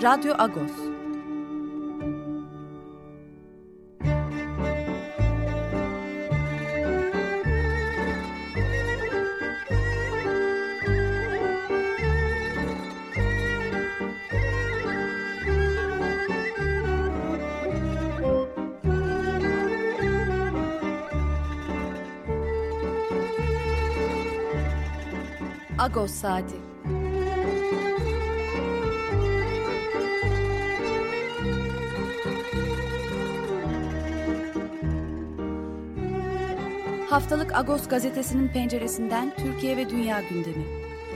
Radyo Agos. Agos Saati Haftalık Agos gazetesinin penceresinden Türkiye ve dünya gündemi.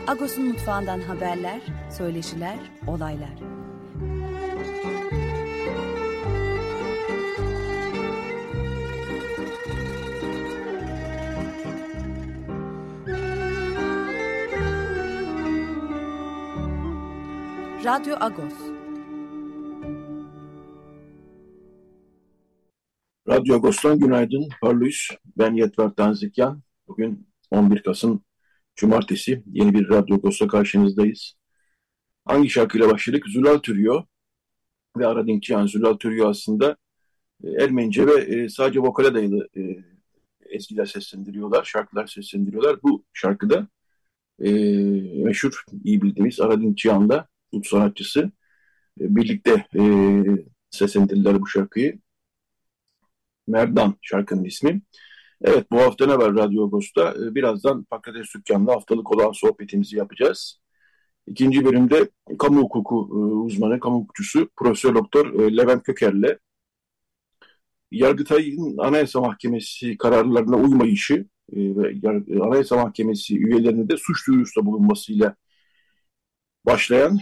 Agos'un mutfağından haberler, söyleşiler, olaylar. Radyo Agos Radyo Agos'tan günaydın. Parlıyız. Ben Yetver Tanzikyan. Bugün 11 Kasım Cumartesi. Yeni bir Radyo Agos'ta karşınızdayız. Hangi şarkıyla başladık? Zülal Türüyor ve Aradin Cihan. Zülal Türüyor aslında e, Ermenice ve e, sadece vokale dayalı e, eskiler seslendiriyorlar, şarkılar seslendiriyorlar. Bu şarkıda meşhur, iyi bildiğimiz Aradin Cihan'la ut sanatçısı birlikte e, seslendirdiler bu şarkıyı. Merdan şarkının ismi. Evet bu hafta ne var Radyo Agos'ta? Ee, birazdan Pakrates Dükkan'la haftalık olan sohbetimizi yapacağız. İkinci bölümde kamu hukuku e, uzmanı, kamu hukukçusu Profesör Doktor e, Levent Köker'le Yargıtay'ın Anayasa Mahkemesi kararlarına uymayışı e, ve Anayasa Mahkemesi üyelerinin de suç duyurusunda bulunmasıyla başlayan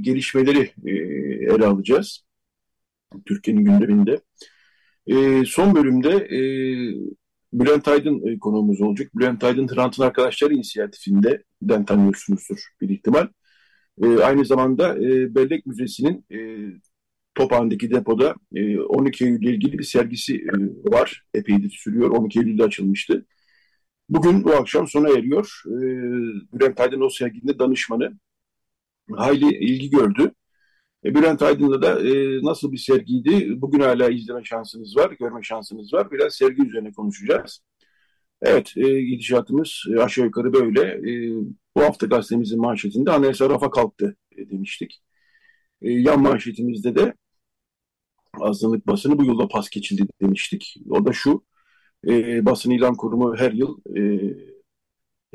gelişmeleri ele alacağız. Türkiye'nin gündeminde. E, son bölümde e, Bülent Aydın e, konuğumuz olacak. Bülent Aydın Hrant'ın Arkadaşları inisiyatifinde den tanıyorsunuzdur bir ihtimal. E, aynı zamanda e, Bellek Müzesi'nin e, Tophane'deki depoda e, 12 Eylül ilgili bir sergisi e, var. Epeydir sürüyor. 12 Eylül'de açılmıştı. Bugün bu akşam sona eriyor. E, Bülent Aydın o serginde danışmanı hayli ilgi gördü. E, Bülent Aydın'la da e, nasıl bir sergiydi? Bugün hala izleme şansınız var, görme şansınız var. Biraz sergi üzerine konuşacağız. Evet, e, gidişatımız e, aşağı yukarı böyle. E, bu hafta gazetemizin manşetinde anayasa rafa kalktı e, demiştik. E, yan manşetimizde de azınlık basını bu yılda pas geçildi demiştik. O da şu, e, basın ilan kurumu her yıl, e,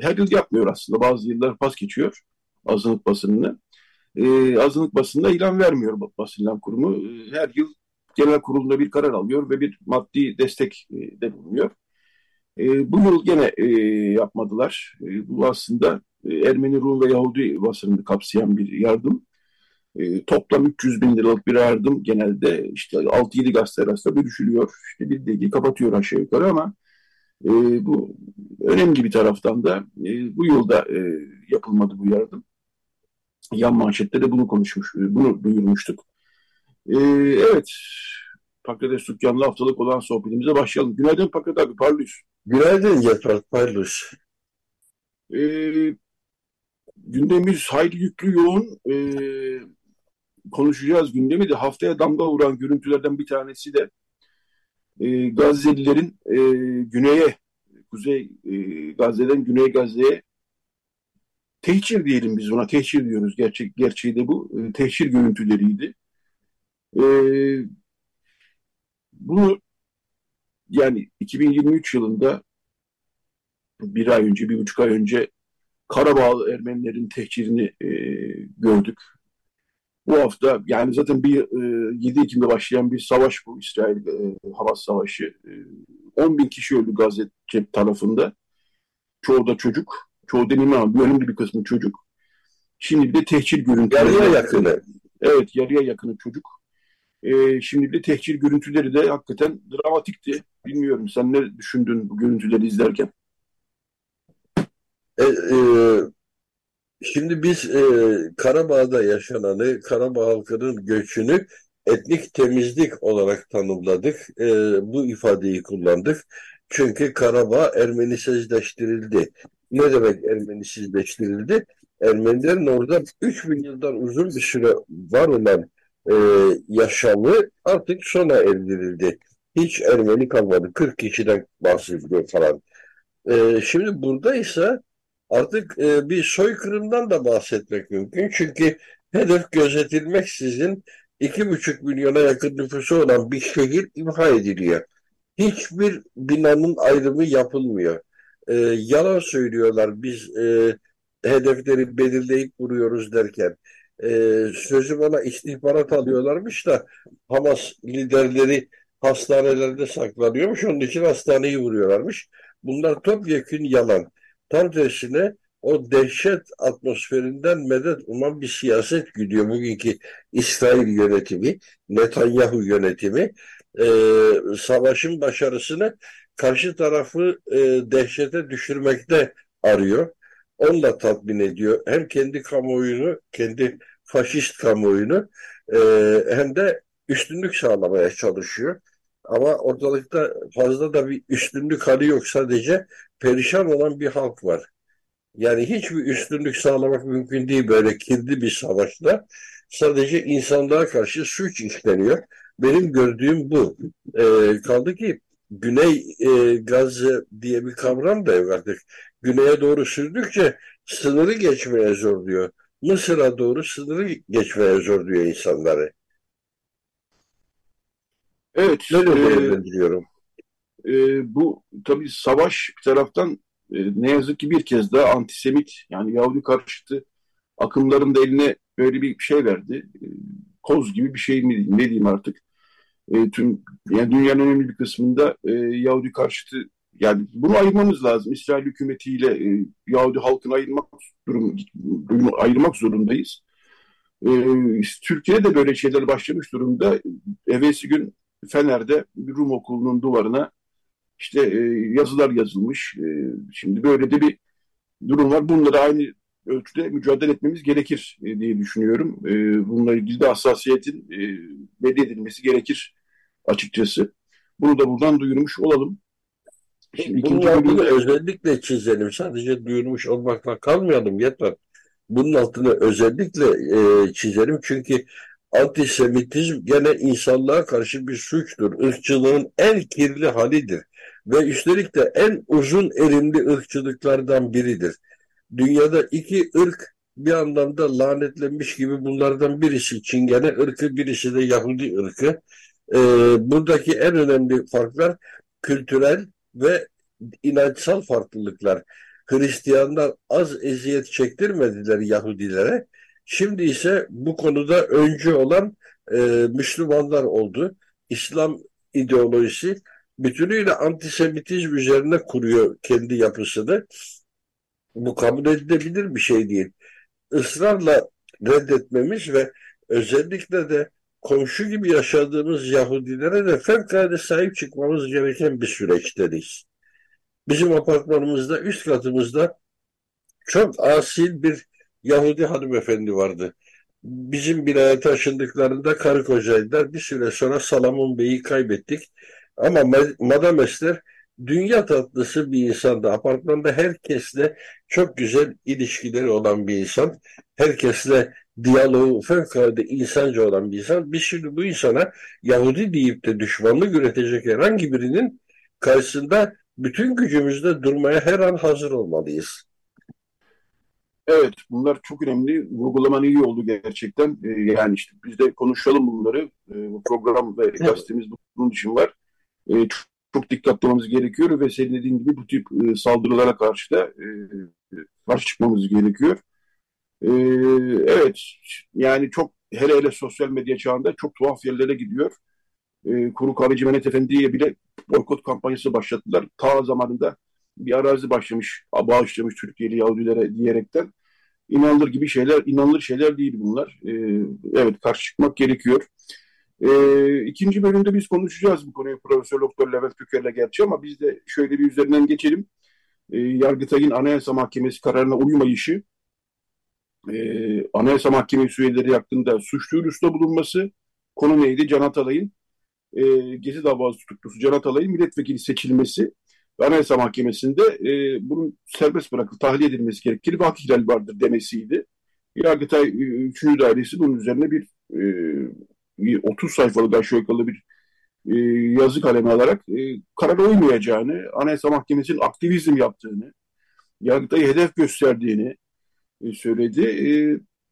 her yıl yapmıyor aslında. Bazı yıllar pas geçiyor azınlık basınını e, azınlık basında ilan vermiyor basın ilan kurumu. E, her yıl genel kurulunda bir karar alıyor ve bir maddi destek e, de bulunuyor. E, bu yıl gene e, yapmadılar. E, bu aslında e, Ermeni, Rum ve Yahudi basınını kapsayan bir yardım. E, toplam 300 bin liralık bir yardım genelde işte 6-7 gazete arasında bölüşülüyor. İşte bir degi kapatıyor aşağı yukarı ama e, bu önemli bir taraftan da e, bu yılda e, yapılmadı bu yardım yan manşette de bunu konuşmuş, bunu duyurmuştuk. Ee, evet, Pakrates Dükkan'la haftalık olan sohbetimize başlayalım. Günaydın Pakrates abi, parlıyız. Günaydın Yaprak, parlıyız. Ee, gündemimiz hayli yüklü, yoğun. Ee, konuşacağız gündemi de haftaya damga vuran görüntülerden bir tanesi de e, Gazze'lilerin e, güneye, Kuzey e, Gazze'den Güney Gazze'ye tehcir diyelim biz buna. Tehcir diyoruz. Gerçek, gerçeği de bu. E, tehcir görüntüleriydi. E, bunu yani 2023 yılında bir ay önce, bir buçuk ay önce Karabağ Ermenilerin tehcirini e, gördük. Bu hafta yani zaten bir e, 7 Ekim'de başlayan bir savaş bu İsrail e, Hamas Savaşı. E, 10 bin kişi öldü Gazze tarafında. Çoğu da çocuk çoğu demeyeyim ama bir önemli bir kısmı çocuk. Şimdi bir de tehcir görüntüleri. Yarıya yakını. Evet yarıya yakını çocuk. E, şimdi bir de tehcir görüntüleri de hakikaten dramatikti. Bilmiyorum sen ne düşündün bu görüntüleri izlerken? E, e, şimdi biz e, Karabağ'da yaşananı, Karabağ halkının göçünü etnik temizlik olarak tanımladık. E, bu ifadeyi kullandık. Çünkü Karabağ Ermenisizleştirildi. Ne demek Ermenisizleştirildi? Ermenilerin orada 3000 yıldan uzun bir süre var olan e, yaşamı artık sona erdirildi. Hiç Ermeni kalmadı. 40 kişiden bahsediyor falan. E, şimdi burada ise artık e, bir soykırımdan da bahsetmek mümkün. Çünkü hedef gözetilmeksizin iki buçuk milyona yakın nüfusu olan bir şehir imha ediliyor. Hiçbir binanın ayrımı yapılmıyor. E, yalan söylüyorlar biz e, hedefleri belirleyip vuruyoruz derken. E, sözü bana istihbarat alıyorlarmış da Hamas liderleri hastanelerde saklanıyormuş. Onun için hastaneyi vuruyorlarmış. Bunlar topyekün yalan. Tam tersine o dehşet atmosferinden medet uman bir siyaset gidiyor. Bugünkü İsrail yönetimi, Netanyahu yönetimi e, savaşın başarısını karşı tarafı e, dehşete düşürmekte arıyor. Onunla tatmin ediyor. Hem kendi kamuoyunu, kendi faşist kamuoyunu e, hem de üstünlük sağlamaya çalışıyor. Ama ortalıkta fazla da bir üstünlük hali yok. Sadece perişan olan bir halk var. Yani hiçbir üstünlük sağlamak mümkün değil böyle kirli bir savaşta. Sadece insanlığa karşı suç işleniyor. Benim gördüğüm bu. E, kaldı ki Güney e, Gazze diye bir kavram da yok artık. Güneye doğru sürdükçe sınırı geçmeye zor diyor. Mısır'a doğru sınırı geçmeye zor diyor insanları. Evet. Öyle e, biliyorum. e, bu tabii savaş bir taraftan e, ne yazık ki bir kez daha antisemit yani Yahudi karşıtı akımların da eline böyle bir şey verdi. E, koz gibi bir şey mi ne diyeyim artık. E, tüm yani dünyanın önemli bir kısmında e, Yahudi karşıtı yani bunu ayırmamız lazım. İsrail hükümetiyle e, Yahudi halkını ayırmak durum ayırmak zorundayız. E, Türkiye'de böyle şeyler başlamış durumda. Evvelsi gün Fener'de bir Rum okulunun duvarına işte e, yazılar yazılmış. E, şimdi böyle de bir durum var. Bunları aynı ölçüde mücadele etmemiz gerekir e, diye düşünüyorum. E, bununla ilgili de hassasiyetin e, belli edilmesi gerekir açıkçası. Bunu da buradan duyurmuş olalım. Şimdi Bunun altını özellikle çizelim. Sadece duyurmuş olmakla kalmayalım yeter. Bunun altını özellikle e, çizelim. Çünkü antisemitizm gene insanlığa karşı bir suçtur. Irkçılığın en kirli halidir. Ve üstelik de en uzun erimli ırkçılıklardan biridir. Dünyada iki ırk bir anlamda lanetlenmiş gibi bunlardan birisi Çingene ırkı, birisi de Yahudi ırkı. Ee, buradaki en önemli farklar kültürel ve inançsal farklılıklar. Hristiyanlar az eziyet çektirmediler Yahudilere. Şimdi ise bu konuda öncü olan e, Müslümanlar oldu. İslam ideolojisi bütünüyle antisemitizm üzerine kuruyor kendi yapısını. Bu kabul edilebilir bir şey değil. Israrla reddetmemiz ve özellikle de komşu gibi yaşadığımız Yahudilere de fevkalade sahip çıkmamız gereken bir süreçteyiz. Bizim apartmanımızda, üst katımızda çok asil bir Yahudi hanımefendi vardı. Bizim binaya taşındıklarında karı kocaydılar. Bir süre sonra Salamon Bey'i kaybettik. Ama Madame Esther dünya tatlısı bir insandı. Apartmanda herkesle çok güzel ilişkileri olan bir insan. Herkesle diyaloğu fevkalade insanca olan bir insan. Biz şimdi bu insana Yahudi deyip de düşmanlık üretecek herhangi birinin karşısında bütün gücümüzle durmaya her an hazır olmalıyız. Evet, bunlar çok önemli. Vurgulaman iyi oldu gerçekten. Ee, yani işte biz de konuşalım bunları. Ee, bu program ve gazetemiz bunun için var. Ee, çok, çok dikkatli olmamız gerekiyor ve senin dediğin gibi bu tip e, saldırılara karşı da e, karşı çıkmamız gerekiyor. Ee, evet, yani çok hele hele sosyal medya çağında çok tuhaf yerlere gidiyor. Ee, Kuru Kahveci Mehmet Efendi'ye bile boykot kampanyası başlattılar. Ta zamanında bir arazi başlamış, bağışlamış Türkiye'li Yahudilere diyerekten. inanılır gibi şeyler, inanılır şeyler değil bunlar. E, evet karşı çıkmak gerekiyor. E, ikinci bölümde biz konuşacağız bu konuyu Profesör Doktor Levent Köker'le gerçi ama biz de şöyle bir üzerinden geçelim. E, Yargıtay'ın Anayasa Mahkemesi kararına uymayışı, e, Anayasa Mahkemesi üyeleri hakkında suç duyurusunda bulunması, konu neydi? Can Atalay'ın e, Gezi davası tutuklusu Can Atalay'ın milletvekili seçilmesi ve Anayasa Mahkemesi'nde e, bunun serbest bırakılıp tahliye edilmesi gerekir ve ihlali vardır demesiydi. Yargıtay 3. Dairesi bunun üzerine bir e, 30 sayfalık aşağı yukarı bir e, yazı kalemi alarak e, karara uymayacağını, Anayasa Mahkemesi'nin aktivizm yaptığını, Yargıtay'ı hedef gösterdiğini e, söyledi. E,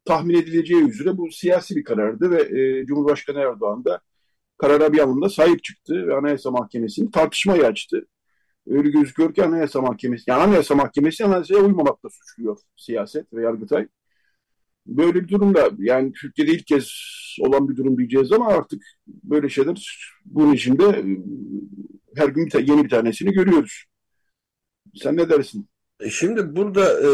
tahmin edileceği üzere bu siyasi bir karardı ve e, Cumhurbaşkanı Erdoğan da karara bir anlamda sahip çıktı ve Anayasa Mahkemesi'ni tartışmayı açtı. Öyle gözüküyor ki Anayasa Mahkemesi, yani Anayasa Mahkemesi Anayasa'ya uymamakla suçluyor siyaset ve Yargıtay. Böyle bir durumda yani Türkiye'de ilk kez olan bir durum diyeceğiz ama artık böyle şeyler bunun içinde e, her gün yeni bir tanesini görüyoruz. Sen ne dersin? E, şimdi burada e,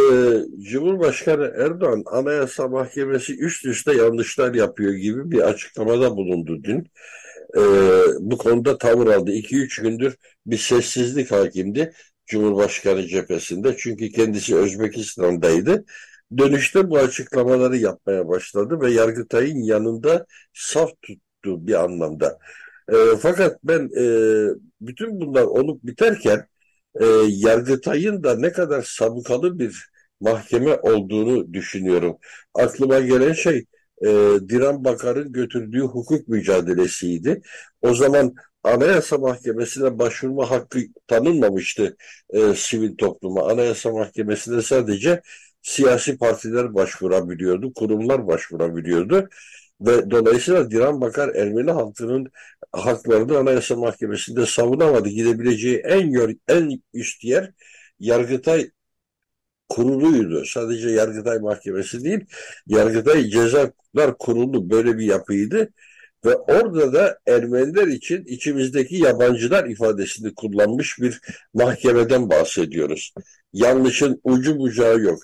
Cumhurbaşkanı Erdoğan Anayasa Mahkemesi üst üste yanlışlar yapıyor gibi bir açıklamada bulundu dün. E, bu konuda tavır aldı. 2-3 gündür bir sessizlik hakimdi Cumhurbaşkanı cephesinde. Çünkü kendisi Özbekistan'daydı. Dönüşte bu açıklamaları yapmaya başladı ve Yargıtay'ın yanında saf tuttu bir anlamda. E, fakat ben e, bütün bunlar olup biterken e, Yargıtay'ın da ne kadar sabıkalı bir mahkeme olduğunu düşünüyorum. Aklıma gelen şey e, Diran Bakar'ın götürdüğü hukuk mücadelesiydi. O zaman Anayasa Mahkemesi'ne başvurma hakkı tanınmamıştı e, sivil topluma. Anayasa Mahkemesi'ne sadece siyasi partiler başvurabiliyordu, kurumlar başvurabiliyordu. Ve dolayısıyla Diran Bakar Ermeni halkının haklarını Anayasa Mahkemesi'nde savunamadı. Gidebileceği en, en üst yer Yargıtay kuruluydu. Sadece Yargıtay Mahkemesi değil, Yargıtay Cezalar Kurulu böyle bir yapıydı. Ve orada da Ermeniler için içimizdeki yabancılar ifadesini kullanmış bir mahkemeden bahsediyoruz. Yanlışın ucu bucağı yok.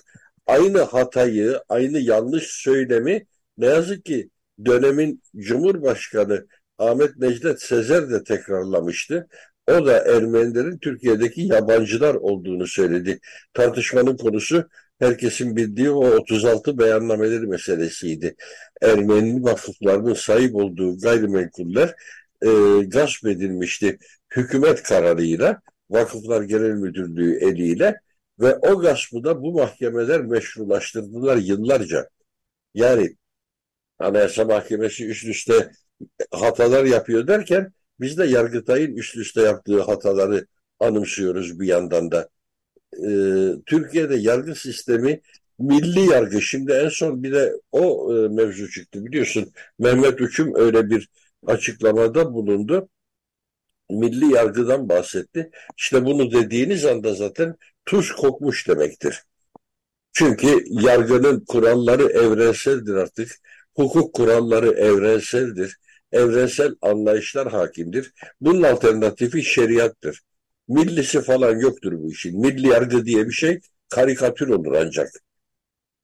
Aynı hatayı, aynı yanlış söylemi ne yazık ki dönemin Cumhurbaşkanı Ahmet Necdet Sezer de tekrarlamıştı. O da Ermenilerin Türkiye'deki yabancılar olduğunu söyledi. Tartışmanın konusu herkesin bildiği o 36 beyannameleri meselesiydi. Ermeni vakıflarının sahip olduğu gayrimenkuller e, gasp edilmişti hükümet kararıyla, Vakıflar Genel Müdürlüğü eliyle ve o gaspı da bu mahkemeler meşrulaştırdılar yıllarca. Yani Anayasa Mahkemesi üst üste hatalar yapıyor derken biz de Yargıtay'ın üst üste yaptığı hataları anımsıyoruz bir yandan da. Ee, Türkiye'de yargı sistemi milli yargı. Şimdi en son bir de o e, mevzu çıktı biliyorsun. Mehmet Uçum öyle bir açıklamada bulundu. Milli yargıdan bahsetti. İşte bunu dediğiniz anda zaten tuz kokmuş demektir. Çünkü yargının kuralları evrenseldir artık. Hukuk kuralları evrenseldir. Evrensel anlayışlar hakimdir. Bunun alternatifi şeriattır. Millisi falan yoktur bu işin. Milli yargı diye bir şey karikatür olur ancak.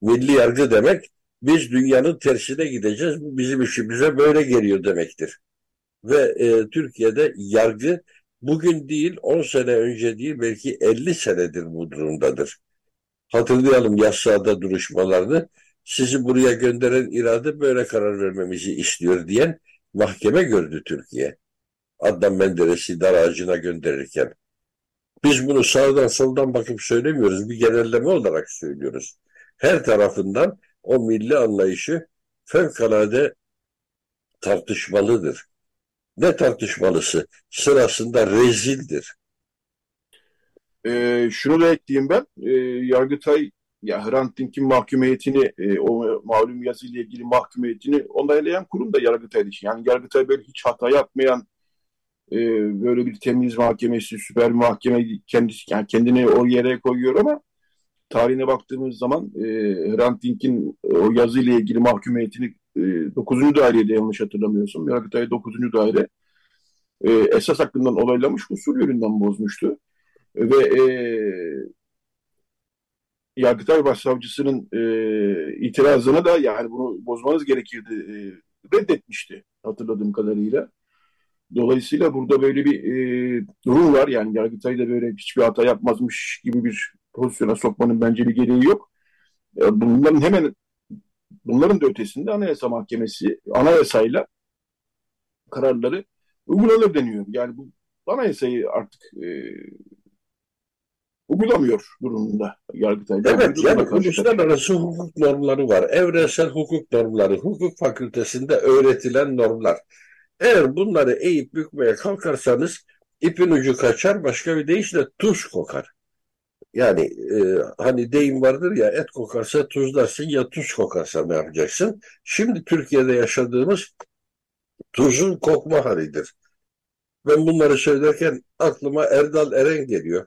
Milli yargı demek biz dünyanın tersine gideceğiz. Bu bizim işimize böyle geliyor demektir. Ve e, Türkiye'de yargı bugün değil 10 sene önce değil belki 50 senedir bu durumdadır. Hatırlayalım yassada duruşmalarını sizi buraya gönderen irade böyle karar vermemizi istiyor diyen mahkeme gördü Türkiye. Adnan Menderes'i dar ağacına gönderirken. Biz bunu sağdan soldan bakıp söylemiyoruz. Bir genelleme olarak söylüyoruz. Her tarafından o milli anlayışı fevkalade tartışmalıdır. Ne tartışmalısı? Sırasında rezildir. Ee, şunu da ekleyeyim ben. Ee, Yargıtay ya Hrant Dink'in mahkumiyetini, e, o malum yazıyla ilgili mahkumiyetini onaylayan kurum da Yargıtay. Yani Yargıtay böyle hiç hata yapmayan e, böyle bir temiz mahkemesi, süper mahkeme kendisi yani kendini o yere koyuyor ama tarihine baktığımız zaman e, Hrant Dink'in o yazıyla ilgili mahkumiyetini e, 9. dairede yanlış hatırlamıyorsam Yargıtay 9. daire e, esas hakkından olaylamış usul yönünden bozmuştu. Ve e, Yargıtay Başsavcısının e, itirazına da yani bunu bozmanız gerekirdi e, reddetmişti hatırladığım kadarıyla. Dolayısıyla burada böyle bir e, durum var. Yani Yargıtay da böyle hiçbir hata yapmazmış gibi bir pozisyona sokmanın bence bir gereği yok. E, bunların hemen bunların da ötesinde Anayasa Mahkemesi anayasayla kararları uygulanır deniyor. Yani bu anayasayı artık e, uygulamıyor durumunda Yargıtay. Evet yani uluslararası hukuk normları var. Evrensel hukuk normları, hukuk fakültesinde öğretilen normlar. Eğer bunları eğip bükmeye kalkarsanız ipin ucu kaçar, başka bir deyişle tuz kokar. Yani e, hani deyim vardır ya et kokarsa tuzlarsın ya tuz kokarsa ne yapacaksın? Şimdi Türkiye'de yaşadığımız tuzun kokma halidir. Ben bunları söylerken aklıma Erdal Eren geliyor.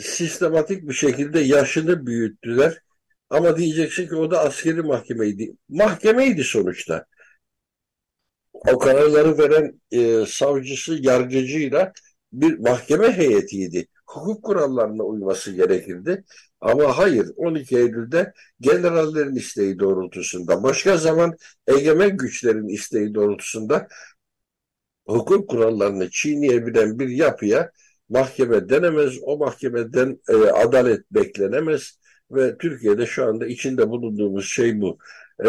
Sistematik bir şekilde yaşını büyüttüler. Ama diyeceksin ki o da askeri mahkemeydi. Mahkemeydi sonuçta. O kararları veren e, savcısı, yargıcıyla bir mahkeme heyetiydi. Hukuk kurallarına uyması gerekirdi. Ama hayır 12 Eylül'de generallerin isteği doğrultusunda, başka zaman egemen güçlerin isteği doğrultusunda hukuk kurallarını çiğneyebilen bir yapıya mahkeme denemez, o mahkemeden e, adalet beklenemez ve Türkiye'de şu anda içinde bulunduğumuz şey bu. E,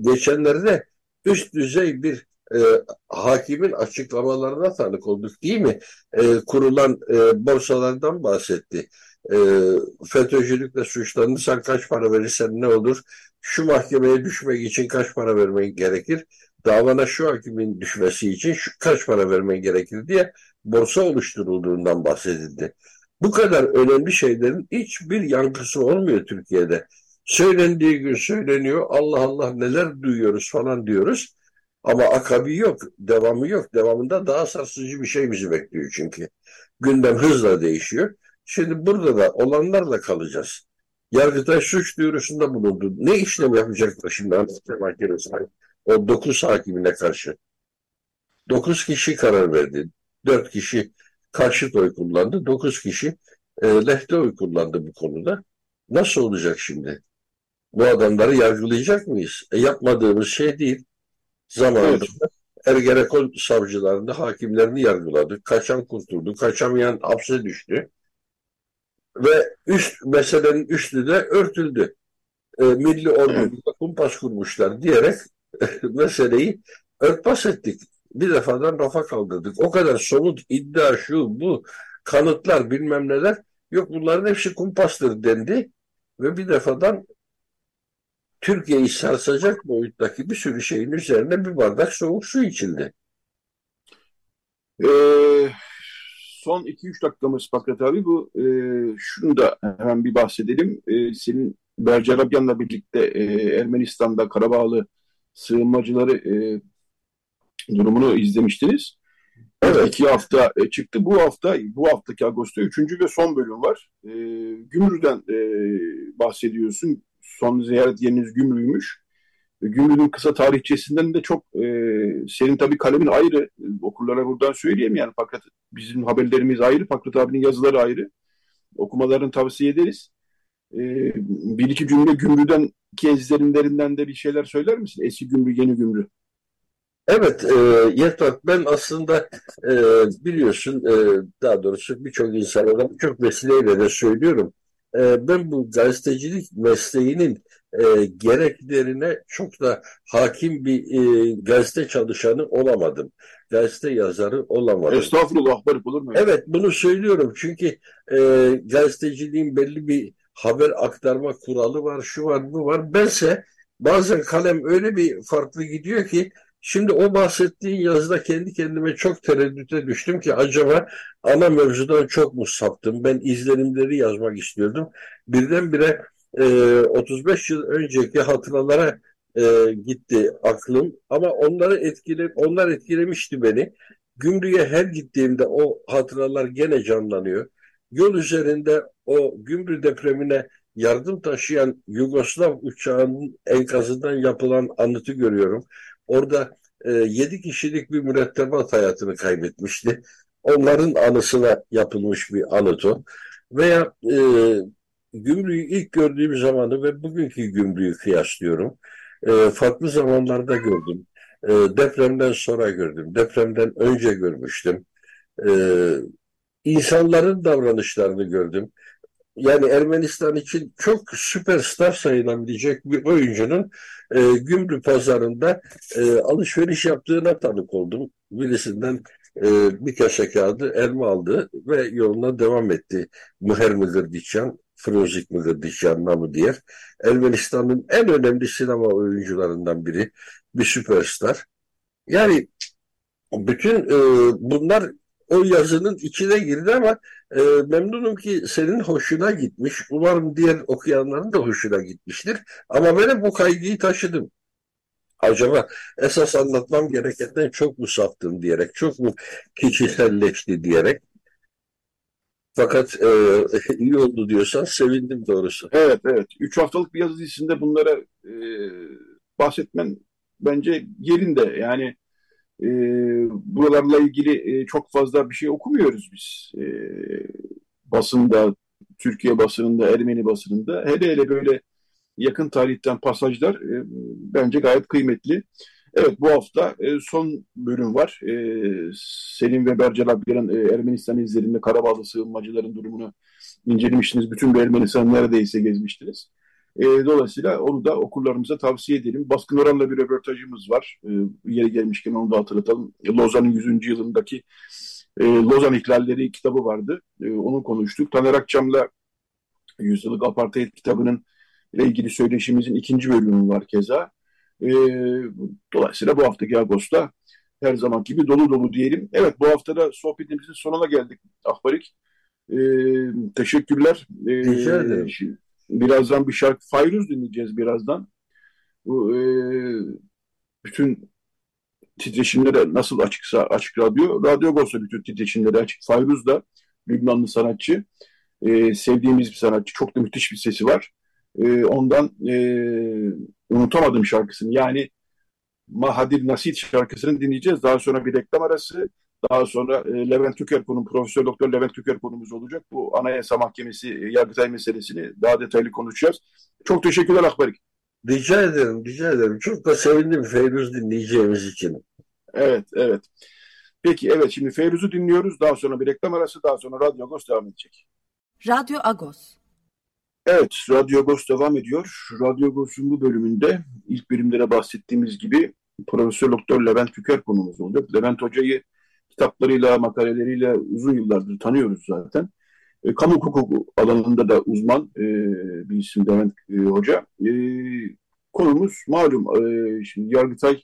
geçenlerde üst düzey bir e, hakimin açıklamalarına tanık olduk değil mi? E, kurulan e, borsalardan bahsetti. E, FETÖ'cülükle suçlanırsan kaç para verirsen ne olur? Şu mahkemeye düşmek için kaç para vermen gerekir? davana şu hakimin düşmesi için şu, kaç para vermen gerekir diye borsa oluşturulduğundan bahsedildi. Bu kadar önemli şeylerin hiçbir yankısı olmuyor Türkiye'de. Söylendiği gün söyleniyor. Allah Allah neler duyuyoruz falan diyoruz. Ama akabi yok, devamı yok. Devamında daha sarsıcı bir şey bizi bekliyor çünkü. Gündem hızla değişiyor. Şimdi burada da olanlarla kalacağız. Yargıtay suç duyurusunda bulundu. Ne işlem yapacaklar şimdi Anayasa Mahkemesi? O dokuz hakimine karşı. Dokuz kişi karar verdi. Dört kişi karşıt oy kullandı. Dokuz kişi e, lehte oy kullandı bu konuda. Nasıl olacak şimdi? Bu adamları yargılayacak mıyız? E, yapmadığımız şey değil. Zamanında evet. Ergenekon savcılarında hakimlerini yargıladık. Kaçan kurtuldu, kaçamayan hapse düştü. Ve üst meselenin üstü de örtüldü. E, milli orduyla kumpas kurmuşlar diyerek meseleyi örtbas ettik. Bir defadan rafa kaldırdık. O kadar somut iddia şu bu kanıtlar bilmem neler yok bunların hepsi kumpastır dendi ve bir defadan Türkiye'yi sarsacak boyuttaki bir sürü şeyin üzerine bir bardak soğuk su içildi. Ee, son 2-3 dakikamız Fakret abi bu e, şunu da hemen bir bahsedelim. E, senin Bercer Abyan'la birlikte e, Ermenistan'da Karabağlı sığınmacıları e, durumunu izlemiştiniz. Evet. iki hafta e, çıktı. Bu hafta, bu haftaki Ağustos'ta üçüncü ve son bölüm var. E, Gümrü'den e, bahsediyorsun. Son ziyaret yeriniz Gümrü'ymüş. E, Gümrü'nün kısa tarihçesinden de çok e, senin tabii kalemin ayrı. Okurlara buradan söyleyeyim yani fakat bizim haberlerimiz ayrı. Fakret abinin yazıları ayrı. Okumalarını tavsiye ederiz. E, bir iki cümle Gümrü'den ki izlenimlerinden de bir şeyler söyler misin? Eski Gümrü, yeni Gümrü. Evet, e, Yetvat ben aslında e, biliyorsun e, daha doğrusu birçok insanlara birçok vesileyle de söylüyorum. E, ben bu gazetecilik mesleğinin e, gereklerine çok da hakim bir e, gazete çalışanı olamadım. Gazete yazarı olamadım. Estağfurullah, ahbarık olur mu? Evet, bunu söylüyorum çünkü e, gazeteciliğin belli bir haber aktarma kuralı var, şu var, bu var. Bense bazen kalem öyle bir farklı gidiyor ki şimdi o bahsettiğin yazıda kendi kendime çok tereddüte düştüm ki acaba ana mevzudan çok mu saptım? Ben izlenimleri yazmak istiyordum. Birdenbire e, 35 yıl önceki hatıralara e, gitti aklım ama onları etkile, onlar etkilemişti beni. Gümrüğe her gittiğimde o hatıralar gene canlanıyor. Yol üzerinde o Gümrü depremine yardım taşıyan Yugoslav uçağının enkazından yapılan anıtı görüyorum. Orada e, 7 kişilik bir mürettebat hayatını kaybetmişti. Onların anısına yapılmış bir anıt o. Veya e, gümrüğü ilk gördüğüm zamanı ve bugünkü gümrüğü kıyaslıyorum. E, farklı zamanlarda gördüm. E, depremden sonra gördüm. Depremden önce görmüştüm. E, insanların davranışlarını gördüm. Yani Ermenistan için çok süperstar sayılabilecek bir oyuncunun e, Gümrük pazarında e, alışveriş yaptığına tanık oldum. Birisinden e, bir kase kağıdı elma aldı ve yoluna devam etti. Muher Mıgırdiçyan, Frozik Mıgırdiçyan namı diğer. Ermenistan'ın en önemli sinema oyuncularından biri. Bir süperstar. Yani bütün e, bunlar o yazının içine girdi ama e, memnunum ki senin hoşuna gitmiş. Umarım diğer okuyanların da hoşuna gitmiştir. Ama ben bu kaygıyı taşıdım. Acaba esas anlatmam gerekenden çok mu saptım diyerek, çok mu kişiselleşti diyerek. Fakat e, iyi oldu diyorsan sevindim doğrusu. Evet, evet. Üç haftalık bir yazı dizisinde bunlara e, bahsetmen bence yerinde. Yani e, buralarla ilgili e, çok fazla bir şey okumuyoruz biz. E, basında, Türkiye basınında, Ermeni basınında. Hele hele böyle yakın tarihten pasajlar e, bence gayet kıymetli. Evet bu hafta e, son bölüm var. E, Selim ve Bercal Abgar'ın e, Ermenistan izlerinde Karabağlı sığınmacıların durumunu incelemiştiniz. Bütün bir Ermenistan'ı neredeyse gezmiştiniz. E, dolayısıyla onu da okurlarımıza tavsiye edelim. Baskın Oran'la bir röportajımız var. E, yeri gelmişken onu da hatırlatalım. Lozan'ın 100. yılındaki e, Lozan İhlalleri kitabı vardı. E, onu konuştuk. Taner Akçam'la Yüzyıllık Apartheid kitabının ile ilgili söyleşimizin ikinci bölümü var keza. E, dolayısıyla bu haftaki Ağustos'ta her zaman gibi dolu dolu diyelim. Evet bu haftada sohbetimizin sonuna geldik Ahbarik. E, teşekkürler. E, Rica ederim. Birazdan bir şarkı Fayruz dinleyeceğiz birazdan. Bu, e, bütün titreşimlere nasıl açıksa açık radyo. Radyo Gosta bütün titreşimlere açık. Fayruz da Lübnanlı sanatçı. E, sevdiğimiz bir sanatçı. Çok da müthiş bir sesi var. E, ondan e, unutamadım şarkısını. Yani Mahadir Nasit şarkısını dinleyeceğiz. Daha sonra bir reklam arası. Daha sonra e, Levent Tükerkon'un, Profesör Doktor Levent Tükerkon'umuz olacak. Bu Anayasa Mahkemesi, e, Yargıtay meselesini daha detaylı konuşacağız. Çok teşekkürler Akbarik. Rica ederim, rica ederim. Çok da sevindim Feyruz dinleyeceğimiz için. Evet, evet. Peki evet şimdi Feyruz'u dinliyoruz. Daha sonra bir reklam arası, daha sonra Radyo Agos devam edecek. Radyo Agos. Evet, Radyo Agos devam ediyor. Radyo Agos'un bu bölümünde ilk bölümlere bahsettiğimiz gibi Profesör Doktor Levent Tüker konumuz olacak. Levent Hoca'yı kitaplarıyla, makaleleriyle uzun yıllardır tanıyoruz zaten. E, kamu hukuku alanında da uzman e, bir isim Levent e, Hoca. E, konumuz malum, e, şimdi Yargıtay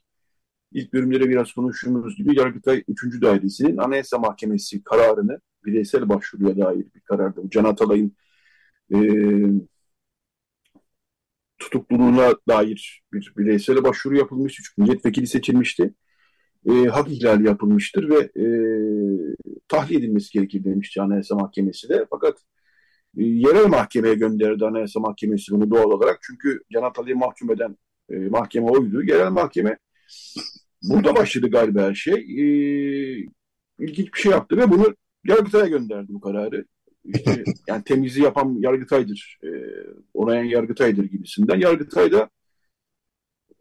ilk bölümlere biraz konuştuğumuz gibi Yargıtay 3. Dairesi'nin Anayasa Mahkemesi kararını bireysel başvuruya dair bir karardı. Can Atalay'ın e, tutukluluğuna dair bir bireysel başvuru yapılmıştı. Çünkü milletvekili seçilmişti. E, hak ihlali yapılmıştır ve e, tahliye edilmesi gerekir demişti Anayasa Mahkemesi de. Fakat e, yerel mahkemeye gönderdi Anayasa Mahkemesi bunu doğal olarak. Çünkü Can Atalay'ı mahkum eden e, mahkeme oydu. Yerel mahkeme burada başladı galiba her şey. E, ilginç bir şey yaptı ve bunu Yargıtay'a gönderdi bu kararı işte yani temizliği yapan Yargıtay'dır, e, onayan Yargıtay'dır gibisinden. Yargıtay da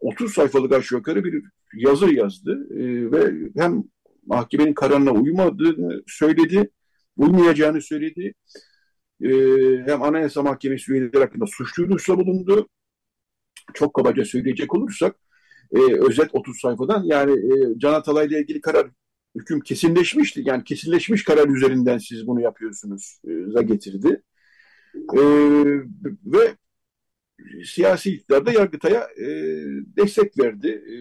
30 sayfalık aşağı yukarı bir yazı yazdı e, ve hem mahkemenin kararına uymadığını söyledi, uymayacağını söyledi. E, hem Anayasa Mahkemesi üyeleri hakkında suç duyurusunda bulundu. Çok kabaca söyleyecek olursak, e, özet 30 sayfadan yani e, Can Atalay'la ilgili karar hüküm kesinleşmişti. Yani kesinleşmiş karar üzerinden siz bunu yapıyorsunuz za getirdi. E, ve siyasi iktidar da Yargıtay'a e, destek verdi. E,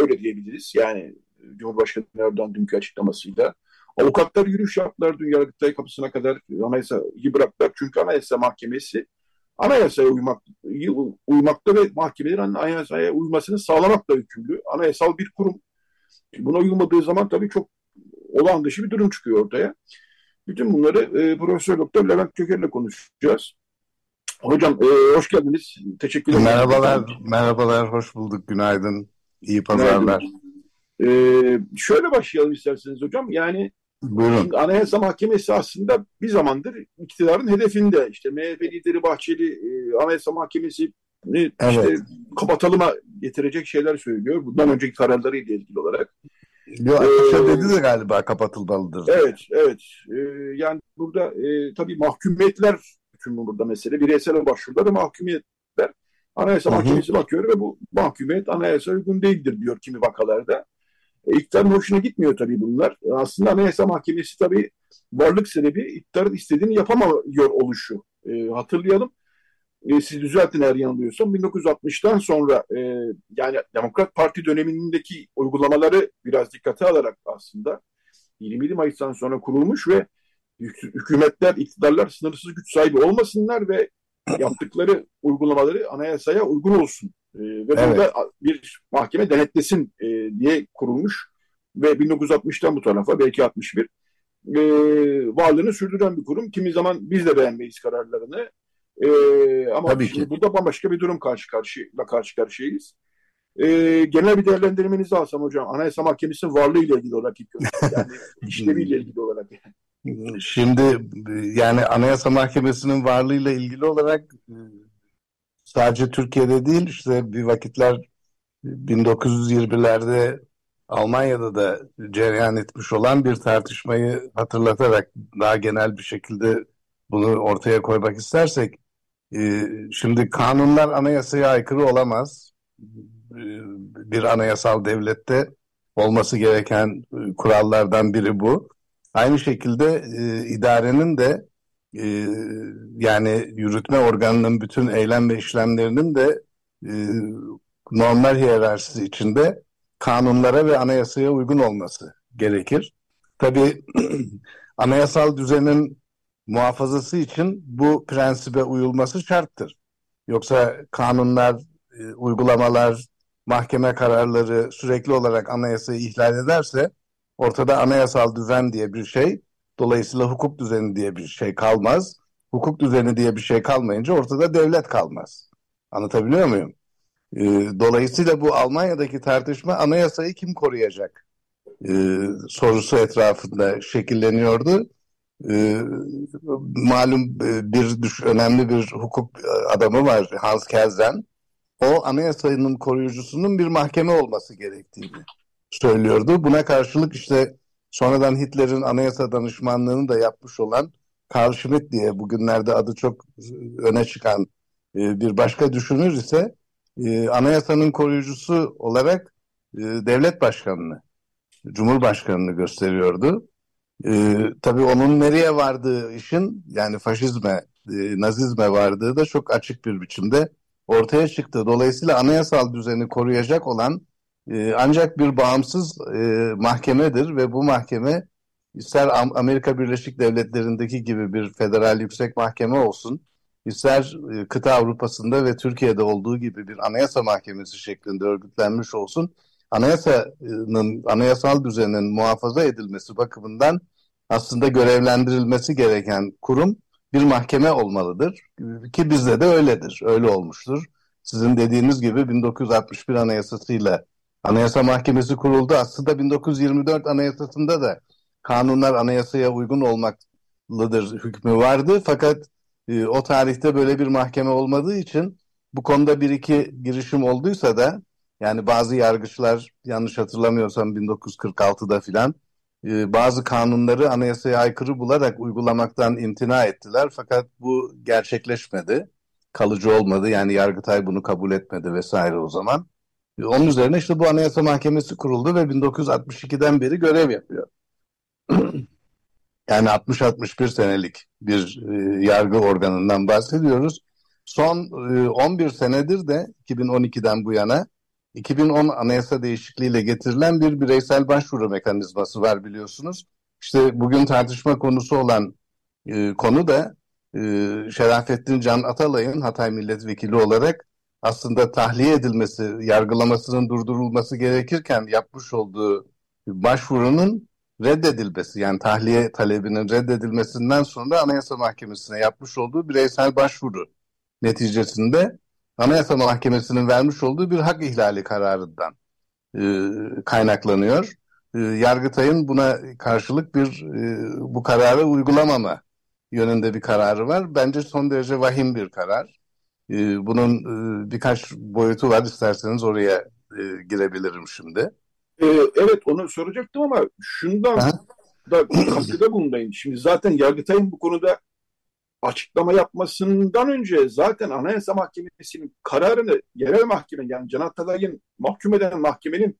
öyle diyebiliriz. Yani Cumhurbaşkanı Erdoğan dünkü açıklamasıyla. Avukatlar yürüyüş yaptılar dün Yargıtay kapısına kadar anayasayı bıraktılar. Çünkü Anayasa Mahkemesi anayasaya uymak, uymakta ve mahkemelerin anayasaya uymasını sağlamakla yükümlü. Anayasal bir kurum. Buna uyulmadığı zaman tabii çok olağan dışı bir durum çıkıyor ortaya. Bütün bunları e, Profesör Doktor Levent Köker'le konuşacağız. Hocam e, hoş geldiniz. Teşekkür ederim. Merhabalar, merhabalar, hoş bulduk. Günaydın. İyi pazarlar. E, şöyle başlayalım isterseniz hocam. Yani Buyurun. Anayasa Mahkemesi aslında bir zamandır iktidarın hedefinde. İşte MHP lideri Bahçeli e, Anayasa Mahkemesi evet. işte kapatıma getirecek şeyler söylüyor. Bundan önceki kararlarıyla ilgili olarak. Yok, ee, dedi de galiba kapatılmalıdır. Evet, evet. Ee, yani burada e, tabii mahkumiyetler bütün burada mesele. Bireysel başvuruları mahkumiyetler. Anayasa Mahkemesi bakıyor ve bu mahkumiyet anayasa uygun değildir diyor kimi vakalarda. E, iktidarın hoşuna gitmiyor tabii bunlar. E, aslında Anayasa Mahkemesi tabii varlık sebebi iktidarın istediğini yapamıyor oluşu. E, hatırlayalım. E, siz düzeltin eğer yanılıyorsam 1960'tan sonra e, yani Demokrat Parti dönemindeki uygulamaları biraz dikkate alarak aslında 27 Mayıs'tan sonra kurulmuş ve hükümetler, iktidarlar sınırsız güç sahibi olmasınlar ve yaptıkları uygulamaları anayasaya uygun olsun. E, ve evet. burada bir mahkeme denetlesin e, diye kurulmuş ve 1960'tan bu tarafa belki 61 e, varlığını sürdüren bir kurum. Kimi zaman biz de beğenmeyiz kararlarını. E, ama Tabii ki. burada bambaşka bir durum karşı karşıyla karşı karşıyayız. E, genel bir değerlendirmenizi alsam hocam. Anayasa Mahkemesi'nin varlığı ile ilgili olarak ilk yani işleviyle ilgili olarak. Şimdi yani Anayasa Mahkemesi'nin varlığıyla ilgili olarak sadece Türkiye'de değil işte bir vakitler 1920'lerde Almanya'da da cereyan etmiş olan bir tartışmayı hatırlatarak daha genel bir şekilde bunu ortaya koymak istersek e, şimdi kanunlar anayasaya aykırı olamaz. E, bir anayasal devlette olması gereken e, kurallardan biri bu. Aynı şekilde idarenin de yani yürütme organının bütün eylem ve işlemlerinin de normlar hiyerarşisi içinde kanunlara ve anayasaya uygun olması gerekir. Tabii anayasal düzenin muhafazası için bu prensibe uyulması şarttır. Yoksa kanunlar, e, uygulamalar, mahkeme kararları sürekli olarak anayasayı ihlal ederse ortada anayasal düzen diye bir şey, dolayısıyla hukuk düzeni diye bir şey kalmaz. Hukuk düzeni diye bir şey kalmayınca ortada devlet kalmaz. Anlatabiliyor muyum? E, dolayısıyla bu Almanya'daki tartışma anayasayı kim koruyacak e, sorusu etrafında şekilleniyordu e, malum bir önemli bir hukuk e, adamı var Hans Kelsen. O anayasanın koruyucusunun bir mahkeme olması gerektiğini söylüyordu. Buna karşılık işte sonradan Hitler'in anayasa danışmanlığını da yapmış olan Karl Schmitt diye bugünlerde adı çok öne çıkan e, bir başka düşünür ise e, anayasanın koruyucusu olarak e, devlet başkanını, cumhurbaşkanını gösteriyordu. Tabii onun nereye vardığı işin yani faşizme, nazizme vardığı da çok açık bir biçimde ortaya çıktı. Dolayısıyla anayasal düzeni koruyacak olan e, ancak bir bağımsız e, mahkemedir ve bu mahkeme ister Amerika Birleşik Devletleri'ndeki gibi bir federal yüksek mahkeme olsun, ister kıta Avrupa'sında ve Türkiye'de olduğu gibi bir anayasa mahkemesi şeklinde örgütlenmiş olsun anayasanın, anayasal düzenin muhafaza edilmesi bakımından aslında görevlendirilmesi gereken kurum bir mahkeme olmalıdır. Ki bizde de öyledir, öyle olmuştur. Sizin dediğiniz gibi 1961 Anayasası'yla Anayasa Mahkemesi kuruldu. Aslında 1924 Anayasası'nda da kanunlar anayasaya uygun olmaklıdır hükmü vardı. Fakat e, o tarihte böyle bir mahkeme olmadığı için bu konuda bir iki girişim olduysa da yani bazı yargıçlar yanlış hatırlamıyorsam 1946'da filan e, bazı kanunları anayasaya aykırı bularak uygulamaktan imtina ettiler. Fakat bu gerçekleşmedi. Kalıcı olmadı. Yani Yargıtay bunu kabul etmedi vesaire o zaman. Onun üzerine işte bu Anayasa Mahkemesi kuruldu ve 1962'den beri görev yapıyor. yani 60-61 senelik bir e, yargı organından bahsediyoruz. Son e, 11 senedir de 2012'den bu yana 2010 anayasa değişikliğiyle getirilen bir bireysel başvuru mekanizması var biliyorsunuz. İşte bugün tartışma konusu olan e, konu da e, Şerafettin Can Atalay'ın Hatay milletvekili olarak aslında tahliye edilmesi, yargılamasının durdurulması gerekirken yapmış olduğu başvurunun reddedilmesi yani tahliye talebinin reddedilmesinden sonra Anayasa Mahkemesi'ne yapmış olduğu bireysel başvuru neticesinde Anayasa Mahkemesi'nin vermiş olduğu bir hak ihlali kararından e, kaynaklanıyor. e, Yargıtay'ın buna karşılık bir e, bu kararı uygulamama yönünde bir kararı var. Bence son derece vahim bir karar. E, bunun e, birkaç boyutu var. İsterseniz oraya e, girebilirim şimdi. Ee, evet onu soracaktım ama şundan Ha? da katkıda bulunayım. Şimdi zaten Yargıtay'ın bu konuda açıklama yapmasından önce zaten Anayasa Mahkemesi'nin kararını yerel mahkeme yani Can Atalay'ın mahkum eden mahkemenin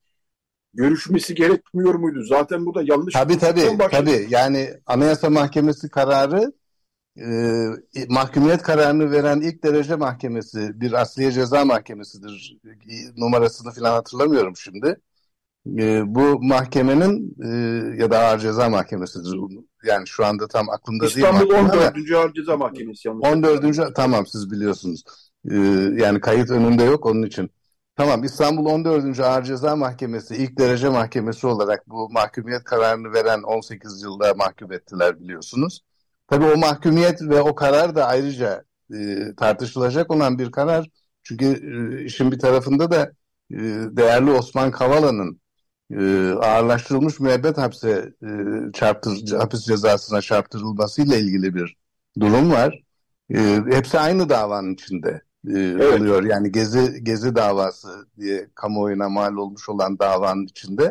görüşmesi gerekmiyor muydu? Zaten burada yanlış Tabii tabii başladı. tabii. Yani Anayasa Mahkemesi kararı e, mahkumiyet kararını veren ilk derece mahkemesi bir asliye ceza mahkemesidir. E, Numarasını falan hatırlamıyorum şimdi. E, bu mahkemenin e, ya da ağır ceza mahkemesidir. Yani şu anda tam aklımda değil İstanbul mahkeme ama 14. Ağır Ceza Mahkemesi yanlış 14. tamam siz biliyorsunuz. Ee, yani kayıt önünde yok onun için. Tamam İstanbul 14. Ağır Ceza Mahkemesi ilk derece mahkemesi olarak bu mahkumiyet kararını veren 18 yılda mahkum ettiler biliyorsunuz. Tabii o mahkumiyet ve o karar da ayrıca e, tartışılacak olan bir karar. Çünkü e, işin bir tarafında da e, değerli Osman Kavala'nın e, ağırlaştırılmış müebbet hapse e, çarptır, hapis cezasına çarptırılmasıyla ilgili bir durum var. E, hepsi aynı davanın içinde e, oluyor. Yani Gezi Gezi davası diye kamuoyuna mal olmuş olan davanın içinde.